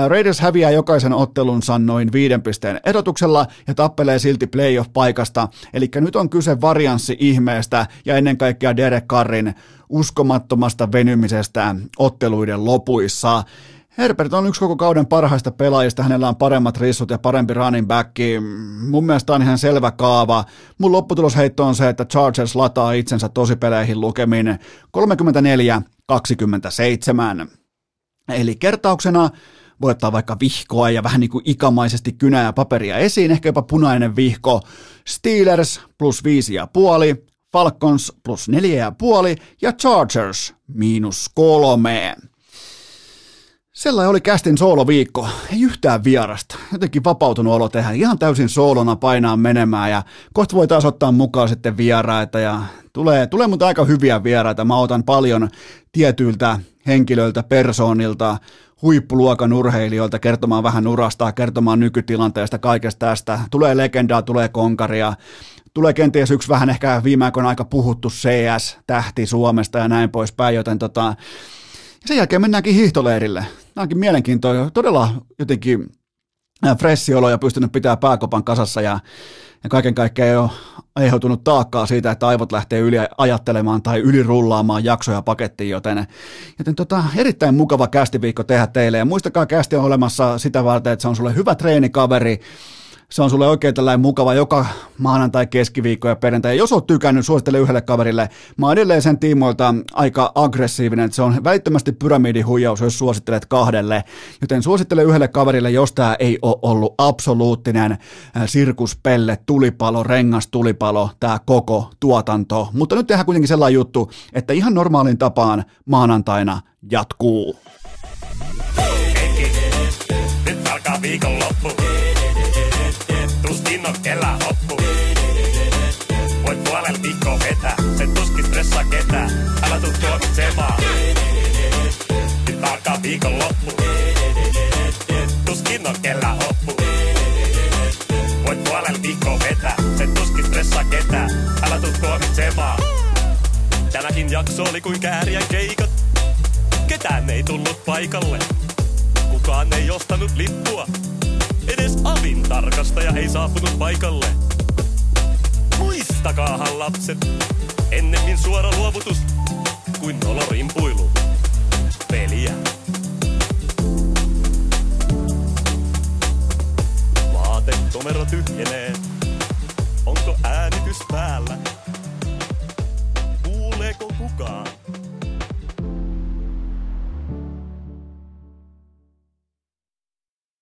Raiders häviää jokaisen ottelunsa noin viiden pisteen erotuksella ja tappelee silti playoff-paikasta. Eli nyt on kyse varianssi-ihmeestä ja ennen kaikkea Derek Carrin uskomattomasta venymisestä otteluiden lopuissa. Herbert on yksi koko kauden parhaista pelaajista, hänellä on paremmat rissut ja parempi running back. Mun mielestä on ihan selvä kaava. Mun lopputulosheitto on se, että Chargers lataa itsensä tosipeleihin lukemin 34-27. Eli kertauksena voi ottaa vaikka vihkoa ja vähän niin kuin ikamaisesti kynää ja paperia esiin, ehkä jopa punainen vihko. Steelers plus viisi ja puoli, Falcons plus neljä ja puoli ja Chargers miinus kolme. Sellainen oli kästin sooloviikko, ei yhtään vierasta. Jotenkin vapautunut olo tehdä, ihan täysin soolona painaa menemään ja kohta voi taas ottaa mukaan sitten vieraita ja tulee, tulee mutta aika hyviä vieraita. Mä otan paljon tietyiltä henkilöiltä, persoonilta, huippuluokan urheilijoilta kertomaan vähän urasta, kertomaan nykytilanteesta, kaikesta tästä. Tulee legendaa, tulee konkaria, tulee kenties yksi vähän ehkä viime aikoina aika puhuttu CS-tähti Suomesta ja näin poispäin, joten tota, sen jälkeen mennäänkin hiihtoleirille. Tämä onkin mielenkiintoinen, todella jotenkin äh, fressi olo ja pystynyt pitää pääkopan kasassa ja, ja kaiken kaikkiaan ei ole aiheutunut taakkaa siitä, että aivot lähtee yli ajattelemaan tai ylirullaamaan jaksoja pakettiin, joten, joten tota, erittäin mukava kästiviikko tehdä teille. Ja muistakaa kästi on olemassa sitä varten, että se on sulle hyvä treenikaveri, se on sulle oikein tällainen mukava joka maanantai, keskiviikko ja perjantai. Ja jos oot tykännyt, suosittele yhdelle kaverille. Mä oon edelleen sen tiimoilta aika aggressiivinen, se on välittömästi pyramidihuijaus, jos suosittelet kahdelle. Joten suosittele yhdelle kaverille, jos tämä ei ole ollut absoluuttinen äh, sirkuspelle, tulipalo, rengas, tulipalo, tämä koko tuotanto. Mutta nyt tehdään kuitenkin sellainen juttu, että ihan normaalin tapaan maanantaina jatkuu. Nyt alkaa viikonloppu. Kellään hoppu. Voit puolella viikkoa vetää, sen tuskin stressaa ketään. Älä tuu tuomitsemaan. Nyt alkaa viikonloppu. Tuskin on kellään hoppu. Voit puolella viikkoa vetää, sen tuskin stressaa ketään. Älä tuu tuomitsemaan. Tämäkin jakso oli kuin kääriän keikat. Ketään ei tullut paikalle. Kukaan ei ostanut lippua. Edes avin tarkastaja ei saapunut paikalle. Muistakaahan lapset, ennemmin suora luovutus kuin nolorimpuilu. Peliä. Vaatekomero tyhjenee. Onko äänitys päällä? Kuuleeko kukaan?